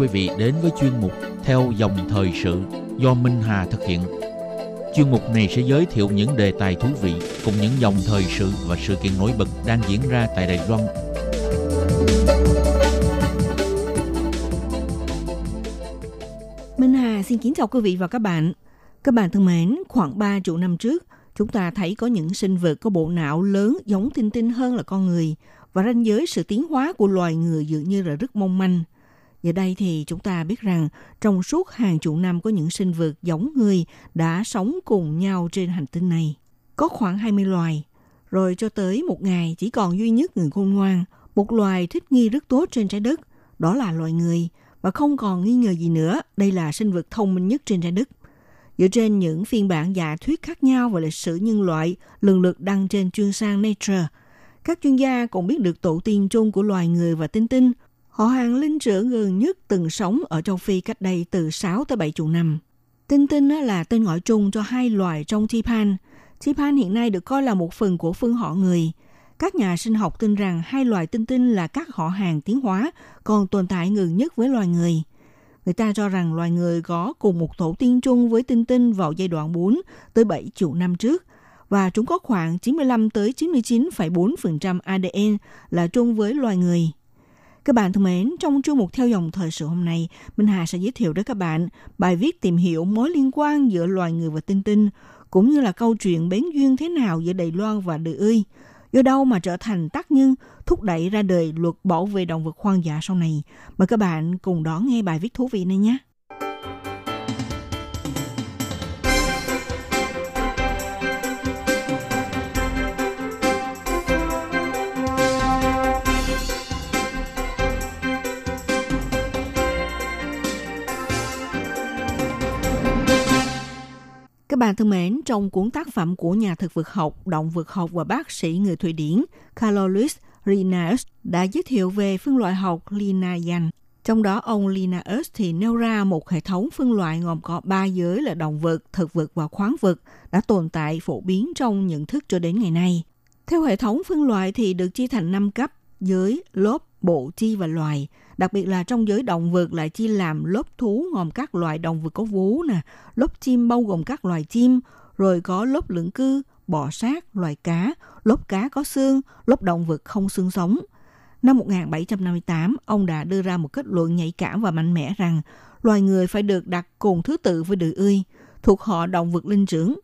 Quý vị đến với chuyên mục Theo dòng thời sự do Minh Hà thực hiện. Chuyên mục này sẽ giới thiệu những đề tài thú vị cùng những dòng thời sự và sự kiện nổi bật đang diễn ra tại Đài Loan Minh Hà xin kính chào quý vị và các bạn. Các bạn thân mến, khoảng 3 triệu năm trước, chúng ta thấy có những sinh vật có bộ não lớn giống tinh tinh hơn là con người và ranh giới sự tiến hóa của loài người dường như là rất mong manh. Giờ đây thì chúng ta biết rằng trong suốt hàng triệu năm có những sinh vật giống người đã sống cùng nhau trên hành tinh này. Có khoảng 20 loài, rồi cho tới một ngày chỉ còn duy nhất người khôn ngoan, một loài thích nghi rất tốt trên trái đất, đó là loài người – và không còn nghi ngờ gì nữa, đây là sinh vật thông minh nhất trên trái đất. Dựa trên những phiên bản giả thuyết khác nhau về lịch sử nhân loại lần lượt đăng trên chuyên sang Nature, các chuyên gia cũng biết được tổ tiên chung của loài người và tinh tinh. Họ hàng linh trưởng gần nhất từng sống ở châu Phi cách đây từ 6 tới 7 chục năm. Tinh tinh là tên gọi chung cho hai loài trong Tipan. Tipan hiện nay được coi là một phần của phương họ người – các nhà sinh học tin rằng hai loài tinh tinh là các họ hàng tiến hóa, còn tồn tại gần nhất với loài người. Người ta cho rằng loài người có cùng một tổ tiên chung với tinh tinh vào giai đoạn 4 tới 7 triệu năm trước và chúng có khoảng 95 tới 99,4% ADN là chung với loài người. Các bạn thân mến, trong chương mục theo dòng thời sự hôm nay, Minh Hà sẽ giới thiệu đến các bạn bài viết tìm hiểu mối liên quan giữa loài người và tinh tinh, cũng như là câu chuyện bén duyên thế nào giữa Đài Loan và Đười ơi. – do đâu mà trở thành tác nhân thúc đẩy ra đời luật bảo vệ động vật hoang dã sau này. Mời các bạn cùng đón nghe bài viết thú vị này nhé. Các bạn thân mến, trong cuốn tác phẩm của nhà thực vật học, động vật học và bác sĩ người Thụy Điển Carolus Linnaeus đã giới thiệu về phân loại học Linnaean. Trong đó ông Linnaeus thì nêu ra một hệ thống phân loại gồm có ba giới là động vật, thực vật và khoáng vật đã tồn tại phổ biến trong nhận thức cho đến ngày nay. Theo hệ thống phân loại thì được chia thành 5 cấp, giới, lớp, bộ, chi và loài – Đặc biệt là trong giới động vật lại chia làm lớp thú gồm các loài động vật có vú nè, lớp chim bao gồm các loài chim, rồi có lớp lưỡng cư, bò sát, loài cá, lớp cá có xương, lớp động vật không xương sống. Năm 1758, ông đã đưa ra một kết luận nhạy cảm và mạnh mẽ rằng loài người phải được đặt cùng thứ tự với đười ươi, thuộc họ động vật linh trưởng.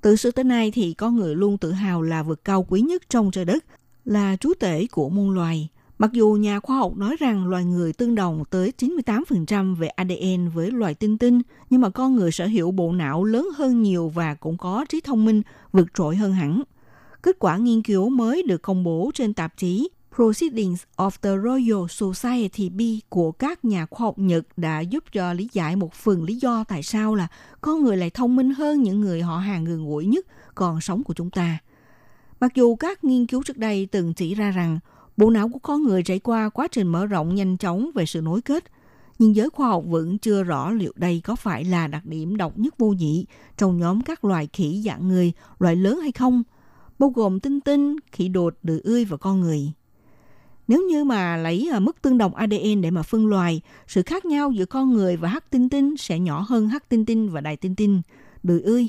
Từ xưa tới nay thì con người luôn tự hào là vật cao quý nhất trong trời đất, là chúa tể của muôn loài. Mặc dù nhà khoa học nói rằng loài người tương đồng tới 98% về ADN với loài tinh tinh, nhưng mà con người sở hữu bộ não lớn hơn nhiều và cũng có trí thông minh vượt trội hơn hẳn. Kết quả nghiên cứu mới được công bố trên tạp chí Proceedings of the Royal Society B của các nhà khoa học Nhật đã giúp cho lý giải một phần lý do tại sao là con người lại thông minh hơn những người họ hàng gần gũi nhất còn sống của chúng ta. Mặc dù các nghiên cứu trước đây từng chỉ ra rằng Bộ não của con người trải qua quá trình mở rộng nhanh chóng về sự nối kết, nhưng giới khoa học vẫn chưa rõ liệu đây có phải là đặc điểm độc nhất vô nhị trong nhóm các loài khỉ dạng người, loại lớn hay không, bao gồm tinh tinh, khỉ đột, đười ươi và con người. Nếu như mà lấy à, mức tương đồng ADN để mà phân loài, sự khác nhau giữa con người và hắc tinh tinh sẽ nhỏ hơn hắc tinh tinh và đài tinh tinh, đười ươi.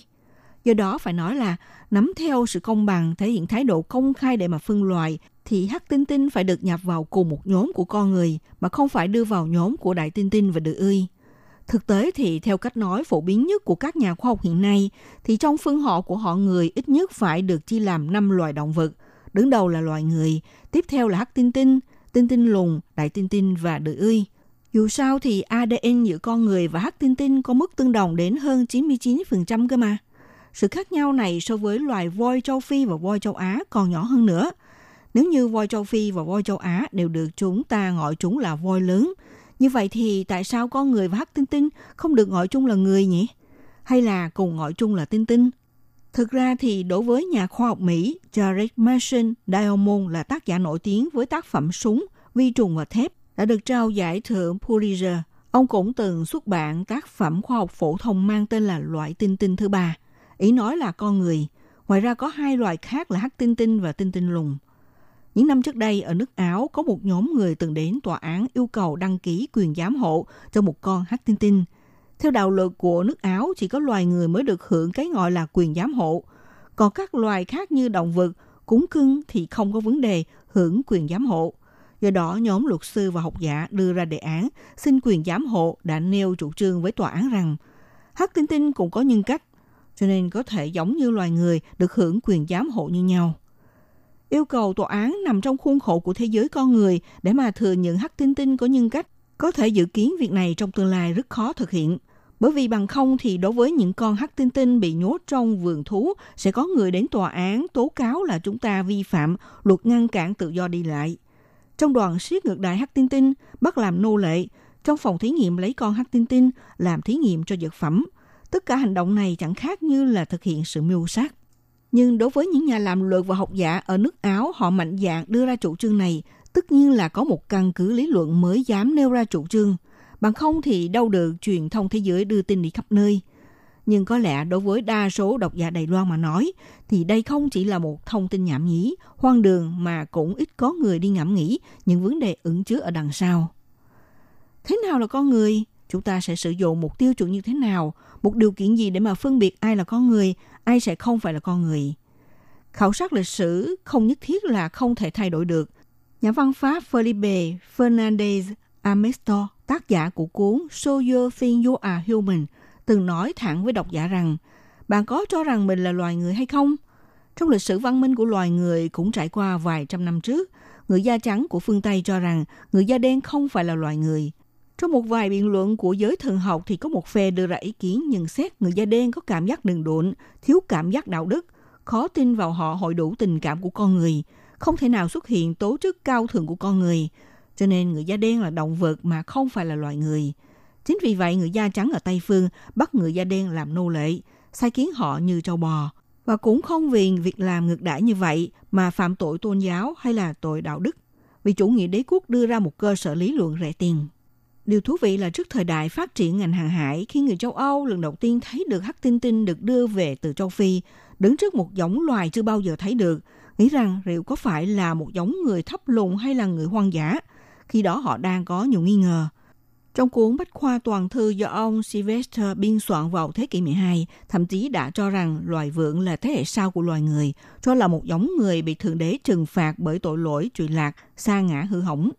Do đó phải nói là nắm theo sự công bằng, thể hiện thái độ công khai để mà phân loại, thì hắc tinh tinh phải được nhập vào cùng một nhóm của con người mà không phải đưa vào nhóm của đại tinh tinh và đười ươi. Thực tế thì theo cách nói phổ biến nhất của các nhà khoa học hiện nay, thì trong phân họ của họ người ít nhất phải được chia làm 5 loài động vật. Đứng đầu là loài người, tiếp theo là hắc tinh tinh, tinh tinh lùn, đại tinh tinh và đười ươi. Dù sao thì ADN giữa con người và hắc tinh tinh có mức tương đồng đến hơn 99% cơ mà. Sự khác nhau này so với loài voi châu Phi và voi châu Á còn nhỏ hơn nữa. Nếu như voi châu Phi và voi châu Á đều được chúng ta gọi chúng là voi lớn, như vậy thì tại sao con người và hắc tinh tinh không được gọi chung là người nhỉ? Hay là cùng gọi chung là tinh tinh? Thực ra thì đối với nhà khoa học Mỹ Jared Mason Diamond là tác giả nổi tiếng với tác phẩm Súng, Vi trùng và thép đã được trao giải thưởng Pulitzer. Ông cũng từng xuất bản tác phẩm khoa học phổ thông mang tên là Loại tinh tinh thứ ba. Ý nói là con người. Ngoài ra có hai loài khác là hắc tinh tinh và tinh tinh lùng. Những năm trước đây ở nước Áo có một nhóm người từng đến tòa án yêu cầu đăng ký quyền giám hộ cho một con hắc tinh tinh. Theo đạo luật của nước Áo chỉ có loài người mới được hưởng cái gọi là quyền giám hộ. Còn các loài khác như động vật, cúng cưng thì không có vấn đề hưởng quyền giám hộ. Do đó, nhóm luật sư và học giả đưa ra đề án xin quyền giám hộ đã nêu chủ trương với tòa án rằng hắc tinh tinh cũng có nhân cách, cho nên có thể giống như loài người được hưởng quyền giám hộ như nhau. Yêu cầu tòa án nằm trong khuôn khổ của thế giới con người để mà thừa nhận hắc tinh tinh có nhân cách. Có thể dự kiến việc này trong tương lai rất khó thực hiện. Bởi vì bằng không thì đối với những con hắc tinh tinh bị nhốt trong vườn thú sẽ có người đến tòa án tố cáo là chúng ta vi phạm luật ngăn cản tự do đi lại – trong đoàn siết ngược đại hắc tinh tinh, bắt làm nô lệ, trong phòng thí nghiệm lấy con hắc tinh tinh làm thí nghiệm cho dược phẩm. Tất cả hành động này chẳng khác như là thực hiện sự mưu sát. Nhưng đối với những nhà làm luật và học giả ở nước Áo, họ mạnh dạn đưa ra chủ trương này, tất nhiên là có một căn cứ lý luận mới dám nêu ra chủ trương. Bằng không thì đâu được truyền thông thế giới đưa tin đi khắp nơi – nhưng có lẽ đối với đa số độc giả Đài Loan mà nói, thì đây không chỉ là một thông tin nhảm nhí, hoang đường mà cũng ít có người đi ngẫm nghĩ những vấn đề ứng chứa ở đằng sau. Thế nào là con người? Chúng ta sẽ sử dụng một tiêu chuẩn như thế nào? Một điều kiện gì để mà phân biệt ai là con người, ai sẽ không phải là con người? Khảo sát lịch sử không nhất thiết là không thể thay đổi được. Nhà văn Pháp Felipe Fernandez Amesto, tác giả của cuốn So You Think You Are Human – từng nói thẳng với độc giả rằng bạn có cho rằng mình là loài người hay không? Trong lịch sử văn minh của loài người cũng trải qua vài trăm năm trước, người da trắng của phương Tây cho rằng người da đen không phải là loài người. Trong một vài biện luận của giới thần học thì có một phe đưa ra ý kiến nhận xét người da đen có cảm giác đừng độn, thiếu cảm giác đạo đức, khó tin vào họ hội đủ tình cảm của con người, không thể nào xuất hiện tố chức cao thượng của con người. Cho nên người da đen là động vật mà không phải là loài người – Chính vì vậy, người da trắng ở Tây Phương bắt người da đen làm nô lệ, sai kiến họ như trâu bò. Và cũng không vì việc làm ngược đãi như vậy mà phạm tội tôn giáo hay là tội đạo đức. Vì chủ nghĩa đế quốc đưa ra một cơ sở lý luận rẻ tiền. Điều thú vị là trước thời đại phát triển ngành hàng hải, khi người châu Âu lần đầu tiên thấy được hắc tinh tinh được đưa về từ châu Phi, đứng trước một giống loài chưa bao giờ thấy được, nghĩ rằng liệu có phải là một giống người thấp lùn hay là người hoang dã. Khi đó họ đang có nhiều nghi ngờ. Trong cuốn Bách khoa toàn thư do ông Sylvester biên soạn vào thế kỷ 12, thậm chí đã cho rằng loài vượn là thế hệ sau của loài người, cho là một giống người bị Thượng Đế trừng phạt bởi tội lỗi trụy lạc, sa ngã hư hỏng.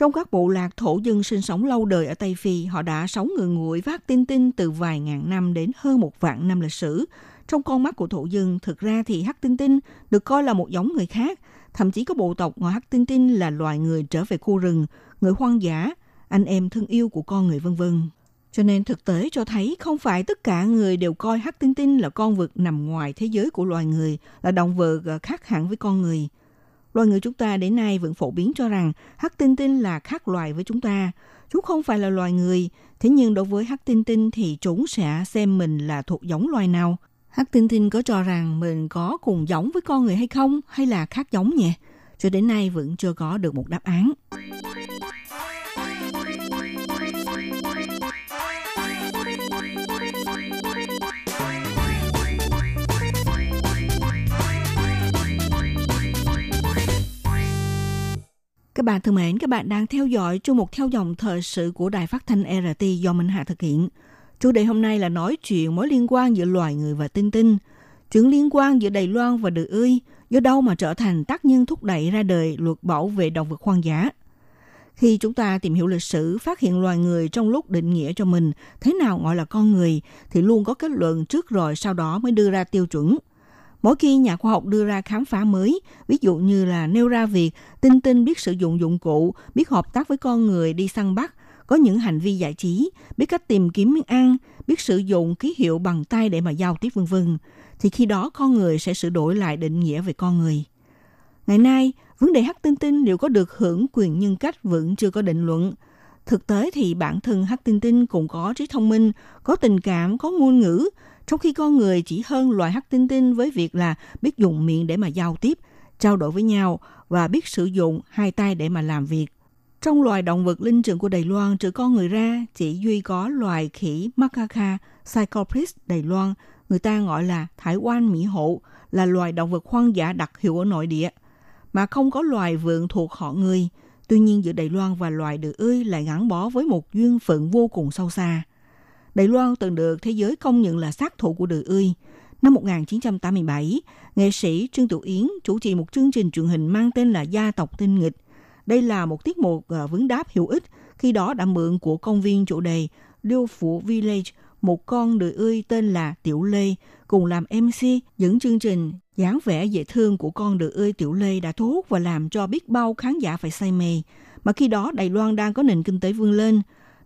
Trong các bộ lạc thổ dân sinh sống lâu đời ở Tây Phi, họ đã sống người nguội vác tin tinh từ vài ngàn năm đến hơn một vạn năm lịch sử. Trong con mắt của thổ dân, thực ra thì hắc tinh tinh được coi là một giống người khác. Thậm chí có bộ tộc ngoài hắc tinh tinh là loài người trở về khu rừng, người hoang dã, anh em thân yêu của con người vân vân. Cho nên thực tế cho thấy không phải tất cả người đều coi hắc tinh tinh là con vật nằm ngoài thế giới của loài người, là động vật khác hẳn với con người. Loài người chúng ta đến nay vẫn phổ biến cho rằng hắc tinh tinh là khác loài với chúng ta. Chúng không phải là loài người, thế nhưng đối với hắc tinh tinh thì chúng sẽ xem mình là thuộc giống loài nào. Hắc tinh tinh có cho rằng mình có cùng giống với con người hay không, hay là khác giống nhỉ? Cho đến nay vẫn chưa có được một đáp án. Bạn thân mến, các bạn đang theo dõi chung một theo dòng thời sự của Đài Phát thanh RT do Minh Hà thực hiện. Chủ đề hôm nay là nói chuyện mối liên quan giữa loài người và tinh tinh. Chuyện liên quan giữa Đài Loan và Đự Ươi do đâu mà trở thành tác nhân thúc đẩy ra đời luật bảo vệ động vật hoang dã. Khi chúng ta tìm hiểu lịch sử, phát hiện loài người trong lúc định nghĩa cho mình thế nào gọi là con người, thì luôn có kết luận trước rồi sau đó mới đưa ra tiêu chuẩn. Mỗi khi nhà khoa học đưa ra khám phá mới, ví dụ như là nêu ra việc tinh tinh biết sử dụng dụng cụ, biết hợp tác với con người đi săn bắt, có những hành vi giải trí, biết cách tìm kiếm miếng ăn, biết sử dụng ký hiệu bằng tay để mà giao tiếp vân vân, thì khi đó con người sẽ sửa đổi lại định nghĩa về con người. Ngày nay, vấn đề hắc tinh tinh liệu có được hưởng quyền nhân cách vẫn chưa có định luận. Thực tế thì bản thân hắc tinh tinh cũng có trí thông minh, có tình cảm, có ngôn ngữ, trong khi con người chỉ hơn loài hắc tinh tinh với việc là biết dùng miệng để mà giao tiếp, trao đổi với nhau và biết sử dụng hai tay để mà làm việc. Trong loài động vật linh trưởng của Đài Loan, trừ con người ra, chỉ duy có loài khỉ Macaca Cyclopris Đài Loan, người ta gọi là thải oan mỹ hộ, là loài động vật hoang dã đặc hữu ở nội địa, mà không có loài vượn thuộc họ người. Tuy nhiên giữa Đài Loan và loài được ươi lại gắn bó với một duyên phận vô cùng sâu xa. Đài Loan từng được thế giới công nhận là sát thủ của đời ươi. Năm 1987, nghệ sĩ Trương Tiểu Yến chủ trì một chương trình truyền hình mang tên là Gia tộc tinh nghịch. Đây là một tiết mục ờ, vấn đáp hữu ích, khi đó đã mượn của công viên chủ đề Liêu Phủ Village, một con đười ươi tên là Tiểu Lê, cùng làm MC dẫn chương trình dáng vẻ dễ thương của con đười ươi Tiểu Lê đã thu hút và làm cho biết bao khán giả phải say mê. Mà khi đó Đài Loan đang có nền kinh tế vươn lên,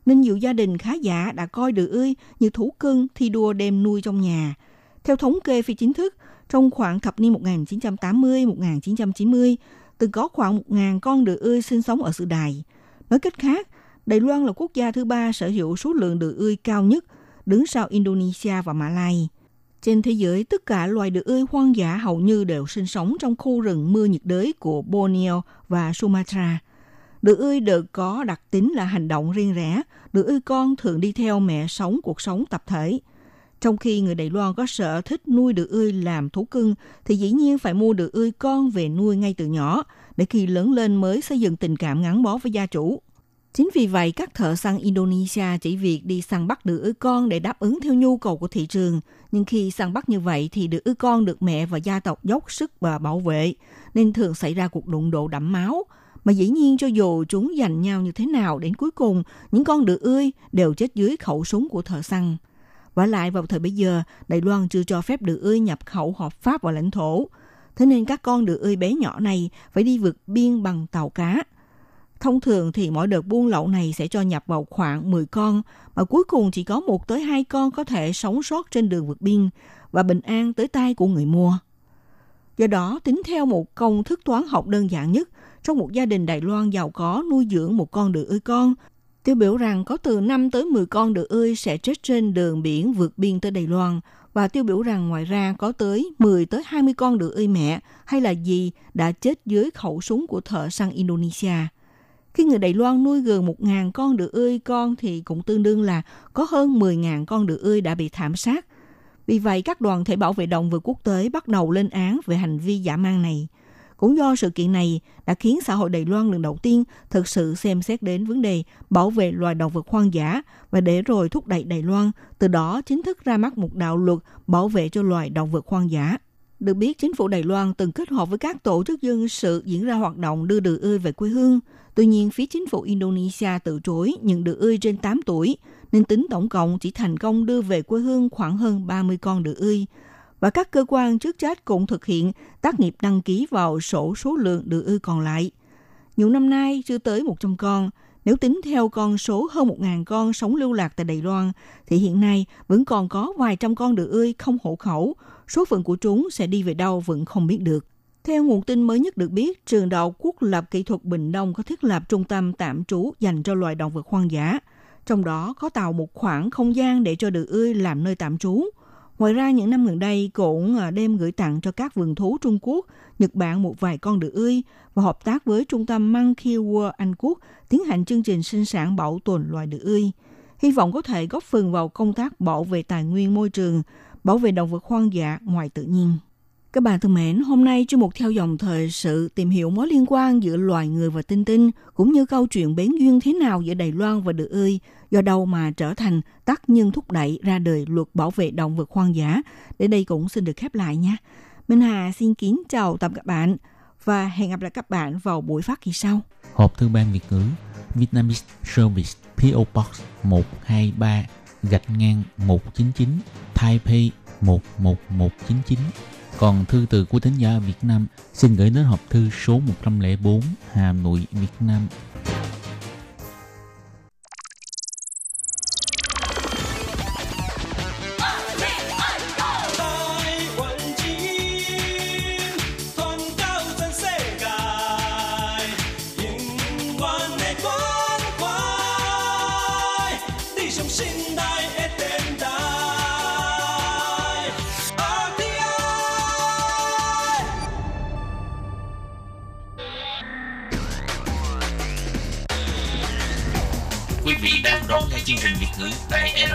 nên nhiều gia đình khá giả đã coi đười ươi như thú cưng thi đua đem nuôi trong nhà. Theo thống kê phi chính thức, trong khoảng thập niên 1980-1990, từng có khoảng 1.000 con đực ươi sinh sống ở sự đài. Nói cách khác, Đài Loan là quốc gia thứ ba sở hữu số lượng đực ươi cao nhất, đứng sau Indonesia và Mã Lai. Trên thế giới, tất cả loài đực ươi hoang dã hầu như đều sinh sống trong khu rừng mưa nhiệt đới của Borneo và Sumatra đứa ươi được có đặc tính là hành động riêng rẽ, đứa ươi con thường đi theo mẹ sống cuộc sống tập thể. Trong khi người Đài Loan có sở thích nuôi đực ươi làm thú cưng, thì dĩ nhiên phải mua đực ươi con về nuôi ngay từ nhỏ, để khi lớn lên mới xây dựng tình cảm gắn bó với gia chủ. Chính vì vậy, các thợ săn Indonesia chỉ việc đi săn bắt đực ươi con để đáp ứng theo nhu cầu của thị trường. Nhưng khi săn bắt như vậy thì đực ươi con được mẹ và gia tộc dốc sức và bảo vệ, nên thường xảy ra cuộc đụng độ đẫm máu. Mà dĩ nhiên cho dù chúng giành nhau như thế nào đến cuối cùng, những con đực ươi đều chết dưới khẩu súng của thợ săn. Và lại vào thời bây giờ, Đài Loan chưa cho phép đực ươi nhập khẩu hợp pháp vào lãnh thổ. Thế nên các con đực ươi bé nhỏ này phải đi vượt biên bằng tàu cá – Thông thường thì mỗi đợt buôn lậu này sẽ cho nhập vào khoảng 10 con, mà cuối cùng chỉ có một tới hai con có thể sống sót trên đường vượt biên và bình an tới tay của người mua. Do đó, tính theo một công thức toán học đơn giản nhất, trong một gia đình Đài Loan giàu có nuôi dưỡng một con đực ươi con, tiêu biểu rằng có từ 5 tới 10 con đực ươi sẽ chết trên đường biển vượt biên tới Đài Loan và tiêu biểu rằng ngoài ra có tới 10 tới 20 con đực ươi mẹ hay là gì đã chết dưới khẩu súng của thợ săn Indonesia. Khi người Đài Loan nuôi gần 1.000 con đực ươi con thì cũng tương đương là có hơn 10.000 con đực ươi đã bị thảm sát. Vì vậy, các đoàn thể bảo vệ động vật quốc tế bắt đầu lên án về hành vi giả mang này. Cũng do sự kiện này đã khiến xã hội Đài Loan lần đầu tiên thực sự xem xét đến vấn đề bảo vệ loài động vật hoang dã và để rồi thúc đẩy Đài Loan từ đó chính thức ra mắt một đạo luật bảo vệ cho loài động vật hoang dã. Được biết, chính phủ Đài Loan từng kết hợp với các tổ chức dân sự diễn ra hoạt động đưa đực ươi về quê hương. Tuy nhiên, phía chính phủ Indonesia từ chối nhận đực ươi trên 8 tuổi, nên tính tổng cộng chỉ thành công đưa về quê hương khoảng hơn 30 con đực ươi. Và các cơ quan chức trách cũng thực hiện tác nghiệp đăng ký vào sổ số lượng đực ư còn lại. Nhiều năm nay chưa tới 100 con, nếu tính theo con số hơn 1.000 con sống lưu lạc tại Đài Loan, thì hiện nay vẫn còn có vài trăm con đực ươi không hộ khẩu. Số phận của chúng sẽ đi về đâu vẫn không biết được. Theo nguồn tin mới nhất được biết, trường đại học quốc lập kỹ thuật Bình Đông có thiết lập trung tâm tạm trú dành cho loài động vật hoang dã. Trong đó có tạo một khoảng không gian để cho đực ươi làm nơi tạm trú. Ngoài ra, những năm gần đây cũng à, đem gửi tặng cho các vườn thú Trung Quốc, Nhật Bản một vài con đực ươi và hợp tác với trung tâm Monkey World Anh Quốc tiến hành chương trình sinh sản bảo tồn loài đực ươi. Hy vọng có thể góp phần vào công tác bảo vệ tài nguyên môi trường, bảo vệ động vật hoang dã ngoài tự nhiên. Các bạn thân mến, hôm nay chương mục theo dòng thời sự tìm hiểu mối liên quan giữa loài người và tinh tinh, cũng như câu chuyện bén duyên thế nào giữa Đài Loan và Đực ươi, do đâu mà trở thành tác nhân thúc đẩy ra đời luật bảo vệ động vật hoang dã. Đến đây cũng xin được khép lại nha. Minh Hà xin kính chào tạm các bạn và hẹn gặp lại các bạn vào buổi phát kỳ sau. Hộp thư ban Việt ngữ Vietnamese Service PO Box 123 gạch ngang 199 Taipei 11199 còn thư từ của thính giả Việt Nam xin gửi đến hộp thư số 104 Hà Nội, Việt Nam.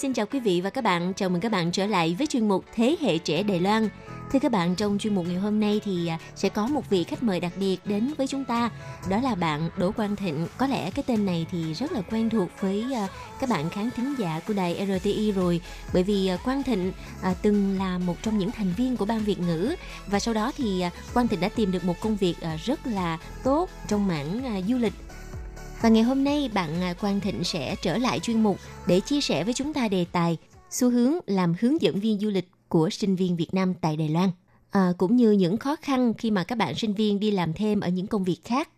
Xin chào quý vị và các bạn. Chào mừng các bạn trở lại với chuyên mục Thế hệ trẻ Đài Loan. Thưa các bạn, trong chuyên mục ngày hôm nay thì à, sẽ có một vị khách mời đặc biệt đến với chúng ta. Đó là bạn Đỗ Quang Thịnh. Có lẽ cái tên này thì rất là quen thuộc với à, các bạn khán thính giả của đài RTI rồi. Bởi vì à, Quang Thịnh từng là một trong những thành viên của ban Việt ngữ và sau đó thì Quang Thịnh đã tìm được một công việc rất là tốt trong mảng du lịch và ngày hôm nay bạn à, Quang Thịnh sẽ trở lại chuyên mục để chia sẻ với chúng ta đề tài xu hướng làm hướng dẫn viên du lịch của sinh viên Việt Nam tại Đài Loan. À, cũng như những khó khăn khi mà các bạn sinh viên đi làm thêm ở những công việc khác.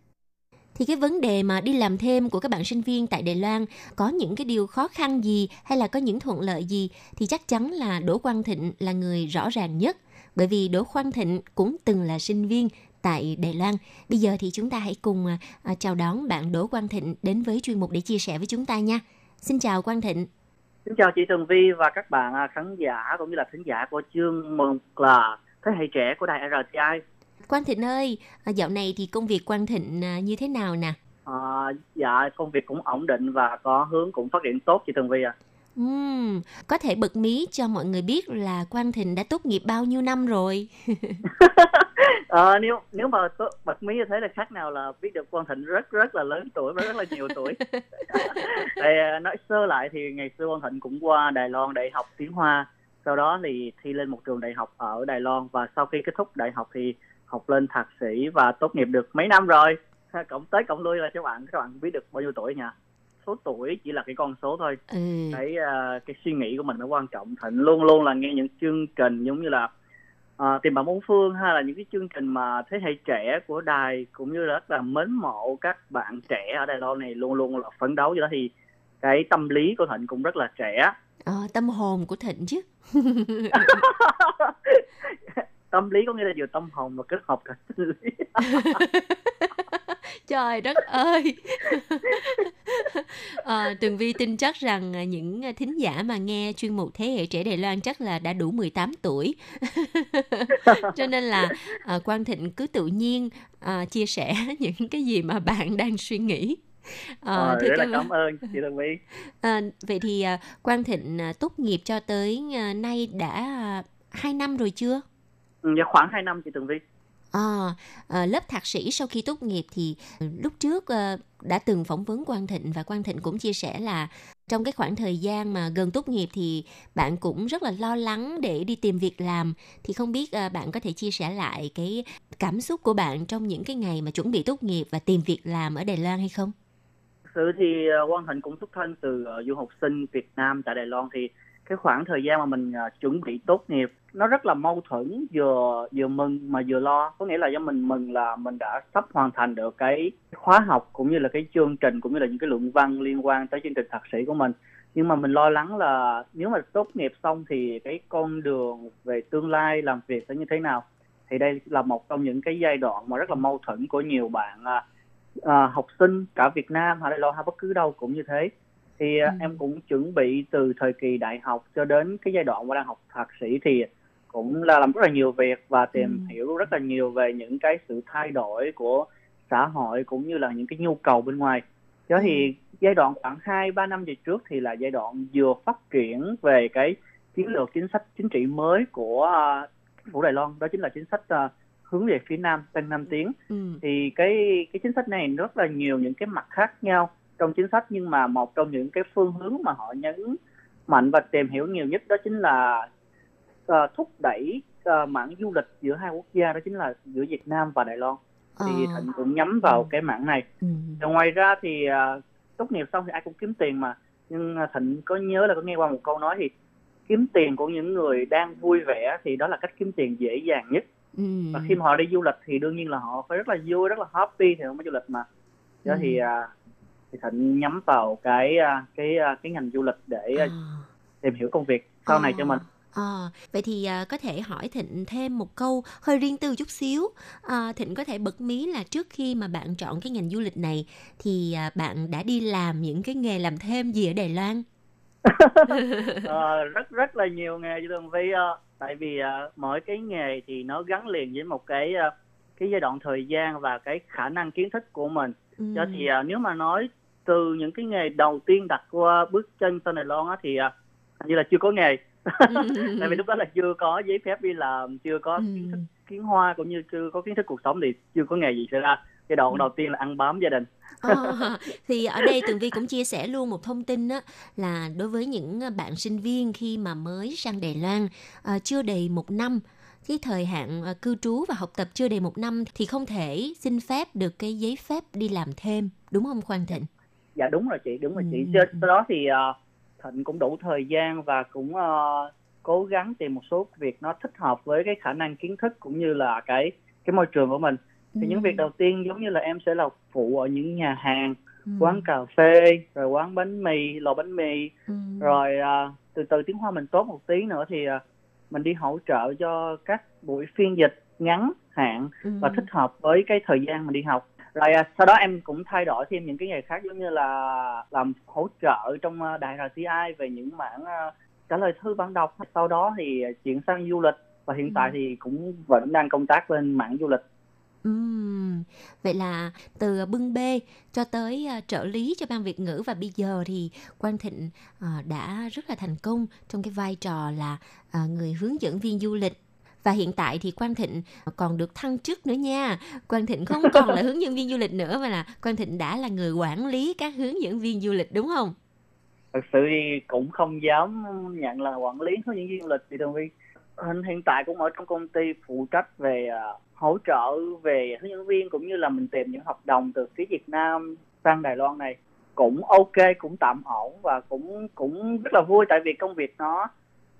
Thì cái vấn đề mà đi làm thêm của các bạn sinh viên tại Đài Loan có những cái điều khó khăn gì hay là có những thuận lợi gì thì chắc chắn là Đỗ Quang Thịnh là người rõ ràng nhất. Bởi vì Đỗ Quang Thịnh cũng từng là sinh viên tại Đài Loan. Bây giờ thì chúng ta hãy cùng à, chào đón bạn Đỗ Quang Thịnh đến với chuyên mục để chia sẻ với chúng ta nha. Xin chào Quang Thịnh. Xin chào chị Tường Vi và các bạn à, khán giả cũng như là thính giả của chương mừng là thế hệ trẻ của đài RTI. Quang Thịnh ơi, à, dạo này thì công việc Quang Thịnh như thế nào nè? À, dạ công việc cũng ổn định và có hướng cũng phát triển tốt chị Tường Vi à. Uhm, có thể bật mí cho mọi người biết là Quang Thịnh đã tốt nghiệp bao nhiêu năm rồi? ờ, nếu nếu mà bật mí như thế là khác nào là biết được Quang Thịnh rất rất là lớn tuổi và rất là nhiều tuổi. thì à, nói sơ lại thì ngày xưa Quang Thịnh cũng qua Đài Loan để học tiếng Hoa. Sau đó thì thi lên một trường đại học ở Đài Loan và sau khi kết thúc đại học thì học lên thạc sĩ và tốt nghiệp được mấy năm rồi. Cộng tới cộng lui là các bạn các bạn biết được bao nhiêu tuổi nhỉ? số tuổi chỉ là cái con số thôi ừ. cái uh, cái suy nghĩ của mình nó quan trọng thịnh luôn luôn là nghe những chương trình giống như là uh, tìm bạn bốn phương hay là những cái chương trình mà thế hệ trẻ của đài cũng như là rất là mến mộ các bạn trẻ ở đài loan này luôn luôn là phấn đấu. Cho đó thì cái tâm lý của thịnh cũng rất là trẻ. Ờ, tâm hồn của thịnh chứ. Tâm lý có nghĩa là vừa tâm hồn và kết hợp cả sinh lý trời đất ơi à, tường vi tin chắc rằng à, những thính giả mà nghe chuyên mục thế hệ trẻ đài loan chắc là đã đủ 18 tuổi cho nên là à, quang thịnh cứ tự nhiên à, chia sẻ những cái gì mà bạn đang suy nghĩ À, ờ, rất là cảm ơn chị Tường Vi. À, vậy thì à, Quang Thịnh à, tốt nghiệp cho tới à, nay đã à, 2 năm rồi chưa? Ừ, dạ khoảng 2 năm chị Tường Vi. À, à, lớp thạc sĩ sau khi tốt nghiệp thì ờ, lúc trước à, đã từng phỏng vấn Quang Thịnh và Quang Thịnh cũng chia sẻ là trong cái khoảng thời gian mà gần tốt nghiệp thì bạn cũng rất là lo lắng để đi tìm việc làm thì không biết à, bạn có thể chia sẻ lại cái cảm xúc của bạn trong những cái ngày mà chuẩn bị tốt nghiệp và tìm việc làm ở Đài Loan hay không? Thực sự thì Quang Thịnh cũng xuất thân từ du học sinh Việt Nam tại Đài Loan thì cái khoảng thời gian mà mình uh, chuẩn bị tốt nghiệp nó rất là mâu thuẫn vừa vừa mừng mà vừa lo. Có nghĩa là do mình mừng là mình đã sắp hoàn thành được cái khóa học cũng như là cái chương trình cũng như là những cái luận văn liên quan tới chương trình thạc sĩ của mình. Nhưng mà mình lo lắng là nếu mà tốt nghiệp xong thì cái con đường về tương lai làm việc sẽ như thế nào? Thì đây là một trong những cái giai đoạn mà rất là mâu thuẫn của nhiều bạn uh, học sinh cả Việt Nam hay là Loan hay bất cứ đâu cũng như thế thì ừ. em cũng chuẩn bị từ thời kỳ đại học cho đến cái giai đoạn mà đang học thạc sĩ thì cũng là làm rất là nhiều việc và tìm ừ. hiểu rất là nhiều về những cái sự thay đổi của xã hội cũng như là những cái nhu cầu bên ngoài đó thì ừ. giai đoạn khoảng 2 3 năm về trước thì là giai đoạn vừa phát triển về cái chiến lược chính sách chính trị mới của uh, phủ Đài Loan đó chính là chính sách uh, hướng về phía nam tăng năm tiếng ừ. thì cái cái chính sách này rất là nhiều những cái mặt khác nhau trong chính sách nhưng mà một trong những cái phương hướng mà họ nhấn mạnh và tìm hiểu nhiều nhất đó chính là uh, thúc đẩy uh, mảng du lịch giữa hai quốc gia đó chính là giữa Việt Nam và Đài Loan thì à. thịnh cũng nhắm vào ừ. cái mảng này ừ. ngoài ra thì uh, tốt nghiệp xong thì ai cũng kiếm tiền mà nhưng thịnh có nhớ là có nghe qua một câu nói thì kiếm tiền của những người đang vui vẻ thì đó là cách kiếm tiền dễ dàng nhất ừ. và khi mà họ đi du lịch thì đương nhiên là họ phải rất là vui rất là happy thì họ mới du lịch mà đó ừ. thì uh, thì thịnh nhắm vào cái uh, cái uh, cái ngành du lịch để uh, tìm hiểu công việc sau à. này cho mình À, vậy thì à, có thể hỏi Thịnh thêm một câu hơi riêng tư chút xíu. À, Thịnh có thể bật mí là trước khi mà bạn chọn cái ngành du lịch này thì à, bạn đã đi làm những cái nghề làm thêm gì ở Đài Loan? à, rất rất là nhiều nghề chứ Tường Vi uh, tại vì uh, mỗi cái nghề thì nó gắn liền với một cái cái giai đoạn thời gian và cái khả năng kiến thức của mình. Ừ. Cho thì uh, nếu mà nói từ những cái nghề đầu tiên đặt qua bước chân sang Đài Loan á thì uh, như là chưa có nghề tại vì lúc đó là chưa có giấy phép đi làm chưa có ừ. kiến thức kiến hoa cũng như chưa có kiến thức cuộc sống thì chưa có nghề gì xảy ra giai đoạn ừ. đầu tiên là ăn bám gia đình à, thì ở đây tường vi cũng chia sẻ luôn một thông tin đó là đối với những bạn sinh viên khi mà mới sang đài loan à, chưa đầy một năm cái thời hạn uh, cư trú và học tập chưa đầy một năm thì không thể xin phép được cái giấy phép đi làm thêm đúng không Khoan Thịnh? Dạ đúng rồi chị đúng rồi chị. Ừ. Sau đó thì uh, Thịnh cũng đủ thời gian và cũng uh, cố gắng tìm một số việc nó thích hợp với cái khả năng kiến thức cũng như là cái cái môi trường của mình thì ừ. những việc đầu tiên giống như là em sẽ là phụ ở những nhà hàng ừ. quán cà phê rồi quán bánh mì lò bánh mì ừ. rồi uh, từ từ tiếng hoa mình tốt một tí nữa thì uh, mình đi hỗ trợ cho các buổi phiên dịch ngắn hạn ừ. và thích hợp với cái thời gian mình đi học rồi à, sau đó em cũng thay đổi thêm những cái nghề khác giống như là làm hỗ trợ trong à, đài RTI về những mảng à, trả lời thư bản đọc. Sau đó thì chuyển sang du lịch và hiện ừ. tại thì cũng vẫn đang công tác bên mảng du lịch. Uhm, vậy là từ bưng bê cho tới uh, trợ lý cho ban Việt ngữ và bây giờ thì Quang Thịnh uh, đã rất là thành công trong cái vai trò là uh, người hướng dẫn viên du lịch và hiện tại thì Quang Thịnh còn được thăng chức nữa nha. Quang Thịnh không còn là hướng dẫn viên du lịch nữa mà là Quang Thịnh đã là người quản lý các hướng dẫn viên du lịch đúng không? Thật sự thì cũng không dám nhận là quản lý hướng dẫn viên du lịch thì thường vi hiện tại cũng ở trong công ty phụ trách về uh, hỗ trợ về hướng dẫn viên cũng như là mình tìm những hợp đồng từ phía Việt Nam sang Đài Loan này cũng ok cũng tạm ổn và cũng cũng rất là vui tại vì công việc nó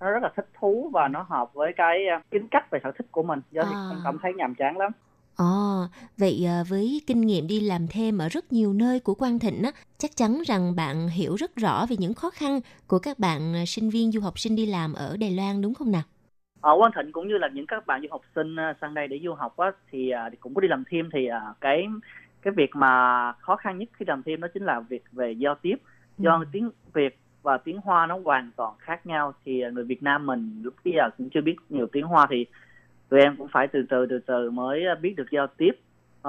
nó rất là thích thú và nó hợp với cái à, tính cách và sở thích của mình do à. thì không cảm thấy nhàm chán lắm Ồ, à, vậy với kinh nghiệm đi làm thêm ở rất nhiều nơi của Quang Thịnh á, chắc chắn rằng bạn hiểu rất rõ về những khó khăn của các bạn à, sinh viên du học sinh đi làm ở Đài Loan đúng không nào? Ở Quang Thịnh cũng như là những các bạn du học sinh sang đây để du học á, thì, thì cũng có đi làm thêm thì cái cái việc mà khó khăn nhất khi làm thêm đó chính là việc về giao tiếp do ừ. tiếng Việt và tiếng Hoa nó hoàn toàn khác nhau thì người Việt Nam mình lúc bây giờ cũng chưa biết nhiều tiếng Hoa thì tụi em cũng phải từ từ từ từ mới biết được giao tiếp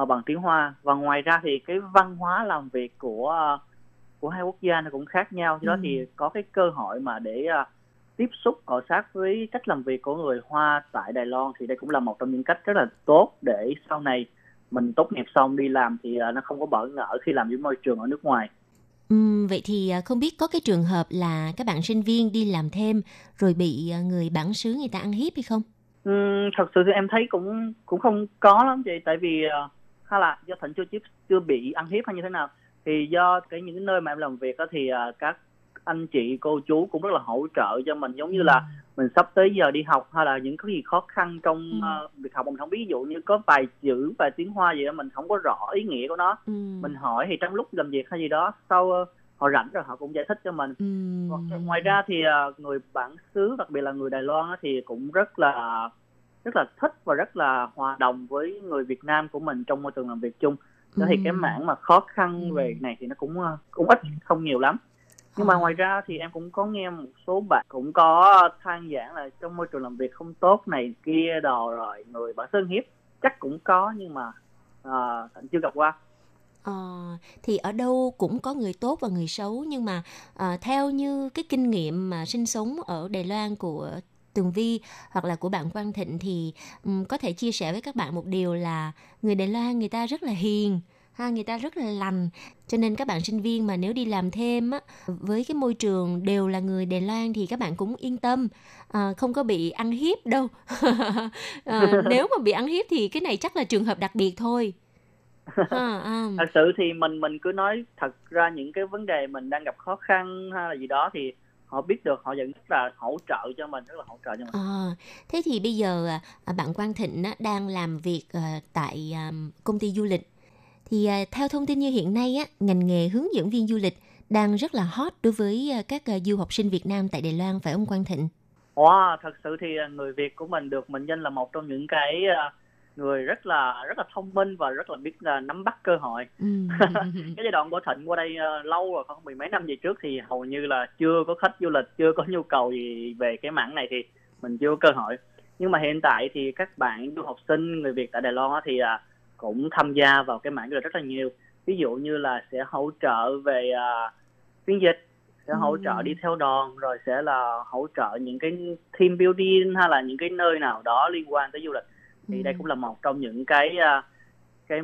uh, bằng tiếng Hoa và ngoài ra thì cái văn hóa làm việc của của hai quốc gia nó cũng khác nhau do ừ. đó thì có cái cơ hội mà để tiếp xúc cọ sát với cách làm việc của người Hoa tại Đài Loan thì đây cũng là một trong những cách rất là tốt để sau này mình tốt nghiệp xong đi làm thì nó không có bỡ ngỡ khi làm với môi trường ở nước ngoài. Uhm, vậy thì à, không biết có cái trường hợp là các bạn sinh viên đi làm thêm rồi bị à, người bản xứ người ta ăn hiếp hay không? Uhm, thật sự thì em thấy cũng cũng không có lắm chị tại vì à, khá hay là do thịnh chưa chưa bị ăn hiếp hay như thế nào thì do cái những nơi mà em làm việc đó thì các anh chị cô chú cũng rất là hỗ trợ cho mình giống như là mình sắp tới giờ đi học hay là những cái gì khó khăn trong ừ. uh, việc học mình không ví dụ như có vài chữ vài tiếng hoa gì đó mình không có rõ ý nghĩa của nó ừ. mình hỏi thì trong lúc làm việc hay gì đó sau uh, họ rảnh rồi họ cũng giải thích cho mình Ừ. ngoài ra thì à, người bản xứ đặc biệt là người Đài Loan thì cũng rất là rất là thích và rất là hòa đồng với người Việt Nam của mình trong môi trường làm việc chung đó thì Ừ. cái mảng mà khó khăn Ừ. về này thì nó cũng cũng ít không nhiều lắm nhưng mà Ờ. ngoài ra thì em cũng có nghe một số bạn cũng có than giảng là trong môi trường làm việc không tốt này kia đồ rồi người bản xứ hiếp chắc cũng có nhưng mà Thạnh chưa gặp qua Ờ, thì ở đâu cũng có người tốt và người xấu nhưng mà ờ, theo như cái kinh nghiệm mà sinh sống ở Đài Loan của Tường Vi hoặc là của bạn Quang Thịnh thì ừm, có thể chia sẻ với các bạn một điều là người Đài Loan người ta rất là hiền ha người ta rất là lành. Cho nên các bạn sinh viên mà nếu đi làm thêm á với cái môi trường đều là người Đài Loan thì các bạn cũng yên tâm. À, không có bị ăn hiếp đâu. Ờ, nếu mà bị ăn hiếp thì cái này chắc là trường hợp đặc biệt thôi. Ha, à. thật sự thì mình mình cứ nói thật ra những cái vấn đề mình đang gặp khó khăn hay là gì đó thì họ biết được họ vẫn rất là hỗ trợ cho mình rất là hỗ trợ cho mình. À, thế thì bây giờ à, à, bạn Quang Thịnh đang làm việc à, tại à, công ty du lịch. Thì à, theo thông tin như hiện nay á, ngành nghề hướng dẫn viên du lịch đang rất là hot đối với à, các à, du học sinh Việt Nam tại Đài Loan phải ông Quang Thịnh? Wow, thật sự thì người Việt của mình được mệnh danh là một trong những cái người rất là rất là thông minh và rất là biết là nắm bắt cơ hội. Ừ. Cái giai đoạn của Thịnh qua đây lâu rồi, khoảng mười mấy năm về trước thì hầu như là chưa có khách du lịch, chưa có nhu cầu gì về cái mảng này thì mình chưa có cơ hội. Nhưng mà hiện tại thì các bạn du học sinh người Việt tại Đài Loan á thì cũng tham gia vào cái mảng lịch rất là nhiều. Ví dụ như là sẽ hỗ trợ về phiên dịch sẽ hỗ trợ đi theo đoàn rồi sẽ là hỗ trợ những cái team building hay là những cái nơi nào đó liên quan tới du lịch thì đây cũng là một trong những cái à, cái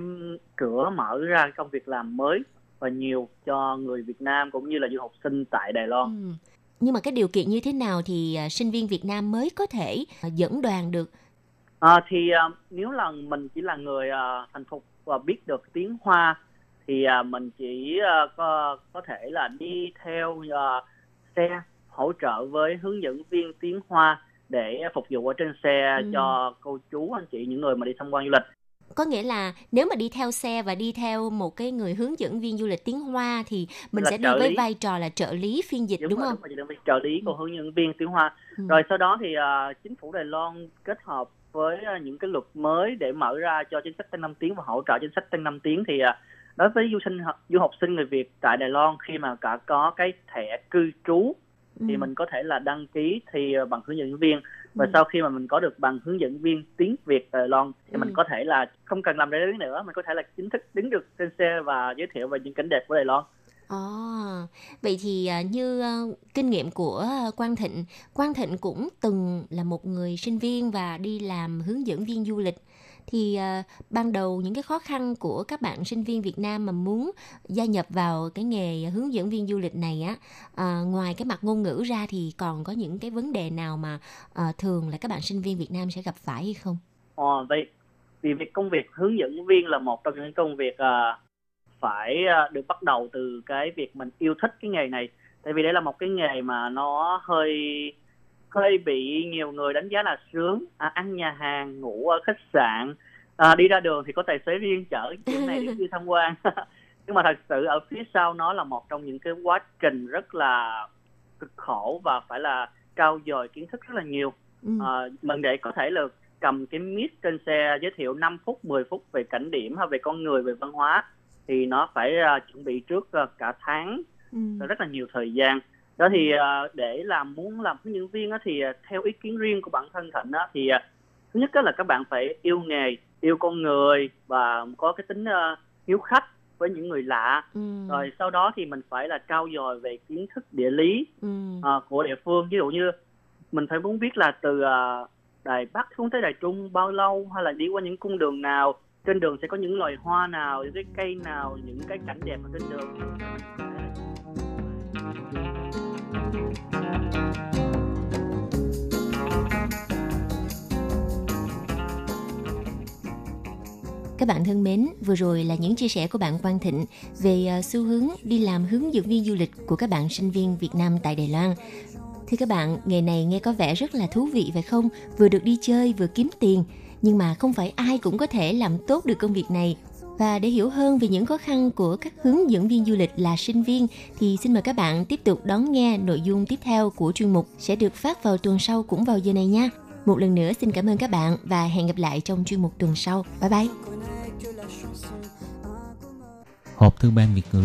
cửa mở ra công việc làm mới và nhiều cho người Việt Nam cũng như là du học sinh tại Đài Loan. Ừ. Nhưng mà cái điều kiện như thế nào thì à, sinh viên Việt Nam mới có thể dẫn đoàn được? À, thì à, nếu là mình chỉ là người à, thành thục và biết được tiếng Hoa thì à, mình chỉ à, có có thể là đi theo à, xe hỗ trợ với hướng dẫn viên tiếng Hoa để phục vụ ở trên xe Ừ. cho cô chú anh chị những người mà đi tham quan du lịch. Có nghĩa là nếu mà đi theo xe và đi theo một cái người hướng dẫn viên du lịch tiếng Hoa thì mình Là sẽ đi với lý. vai trò là trợ lý phiên dịch đúng, rồi, không? Đúng rồi, đúng trợ lý của hướng dẫn viên tiếng Hoa. Ừ. Rồi sau đó thì à, chính phủ Đài Loan kết hợp với à, những cái luật mới để mở ra cho chính sách tăng 5 tiếng và hỗ trợ chính sách tăng 5 tiếng thì à, đối với du sinh du học sinh người Việt tại Đài Loan khi mà cả có cái thẻ cư trú thì Ừ. mình có thể là đăng ký thì à, bằng hướng dẫn viên và Ừ. sau khi mà mình có được bằng hướng dẫn viên tiếng Việt Đài Loan thì Ừ. mình có thể là không cần làm đại lý nữa mình có thể là chính thức đứng được trên xe và giới thiệu về những cảnh đẹp của Đài Loan À, vậy thì à, như ờ, kinh nghiệm của ờ, Quang Thịnh, Quang Thịnh cũng từng là một người sinh viên và đi làm hướng dẫn viên du lịch. Thì ban đầu những cái khó khăn của các bạn sinh viên Việt Nam mà muốn gia nhập vào cái nghề hướng dẫn viên du lịch này á, ngoài cái mặt ngôn ngữ ra thì còn có những cái vấn đề nào mà thường là các bạn sinh viên Việt Nam sẽ gặp phải hay không? Ờ, vậy vì việc công việc hướng dẫn viên là một trong những công việc phải à, được bắt đầu từ cái việc mình yêu thích cái nghề này. Tại vì đây là một cái nghề mà nó hơi hơi bị nhiều người đánh giá là sướng. À, ăn nhà hàng ngủ ở khách sạn à, đi ra đường thì có tài xế riêng chở. Điểm này điểm kia tham quan. Nhưng mà thật sự ở phía sau nó là một trong những cái quá trình rất là cực khổ và phải là trau dồi kiến thức rất là nhiều. Ừ. à, mình để có thể là cầm cái mic trên xe giới thiệu 5 phút 10 phút về cảnh điểm hay về con người về văn hóa thì nó phải à, chuẩn bị trước à, cả tháng Ừ. rất là nhiều thời gian đó thì à, để làm muốn làm hướng dẫn viên á, thì à, theo ý kiến riêng của bản thân thịnh á, thì à, thứ nhất á là các bạn phải yêu nghề yêu con người và có cái tính à, hiếu khách với những người lạ Ừ. rồi sau đó thì mình phải là trau dồi về kiến thức địa lý Ừ. à, của địa phương ví dụ như mình phải muốn biết là từ à, đài bắc xuống tới đài trung bao lâu hay là đi qua những cung đường nào trên đường sẽ có những loài hoa nào những cái cây nào những cái cảnh đẹp ở trên đường Các bạn thân mến, vừa rồi là những chia sẻ của bạn Quang Thịnh về ờ, xu hướng đi làm hướng dẫn viên du lịch của các bạn sinh viên Việt Nam tại Đài Loan. Thì các bạn, nghề này nghe có vẻ rất là thú vị phải không? Vừa được đi chơi vừa kiếm tiền, nhưng mà không phải ai cũng có thể làm tốt được công việc này. Và để hiểu hơn về những khó khăn của các hướng dẫn viên du lịch là sinh viên, thì xin mời các bạn tiếp tục đón nghe nội dung tiếp theo của chuyên mục sẽ được phát vào tuần sau cũng vào giờ này nha. Một lần nữa xin cảm ơn các bạn và hẹn gặp lại trong chuyên mục tuần sau. Bye bye. Hộp thư ban Việt ngữ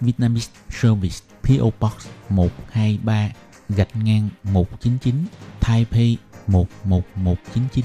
Vietnamese Service PO Box 123 gạch ngang 199 Taipei 11199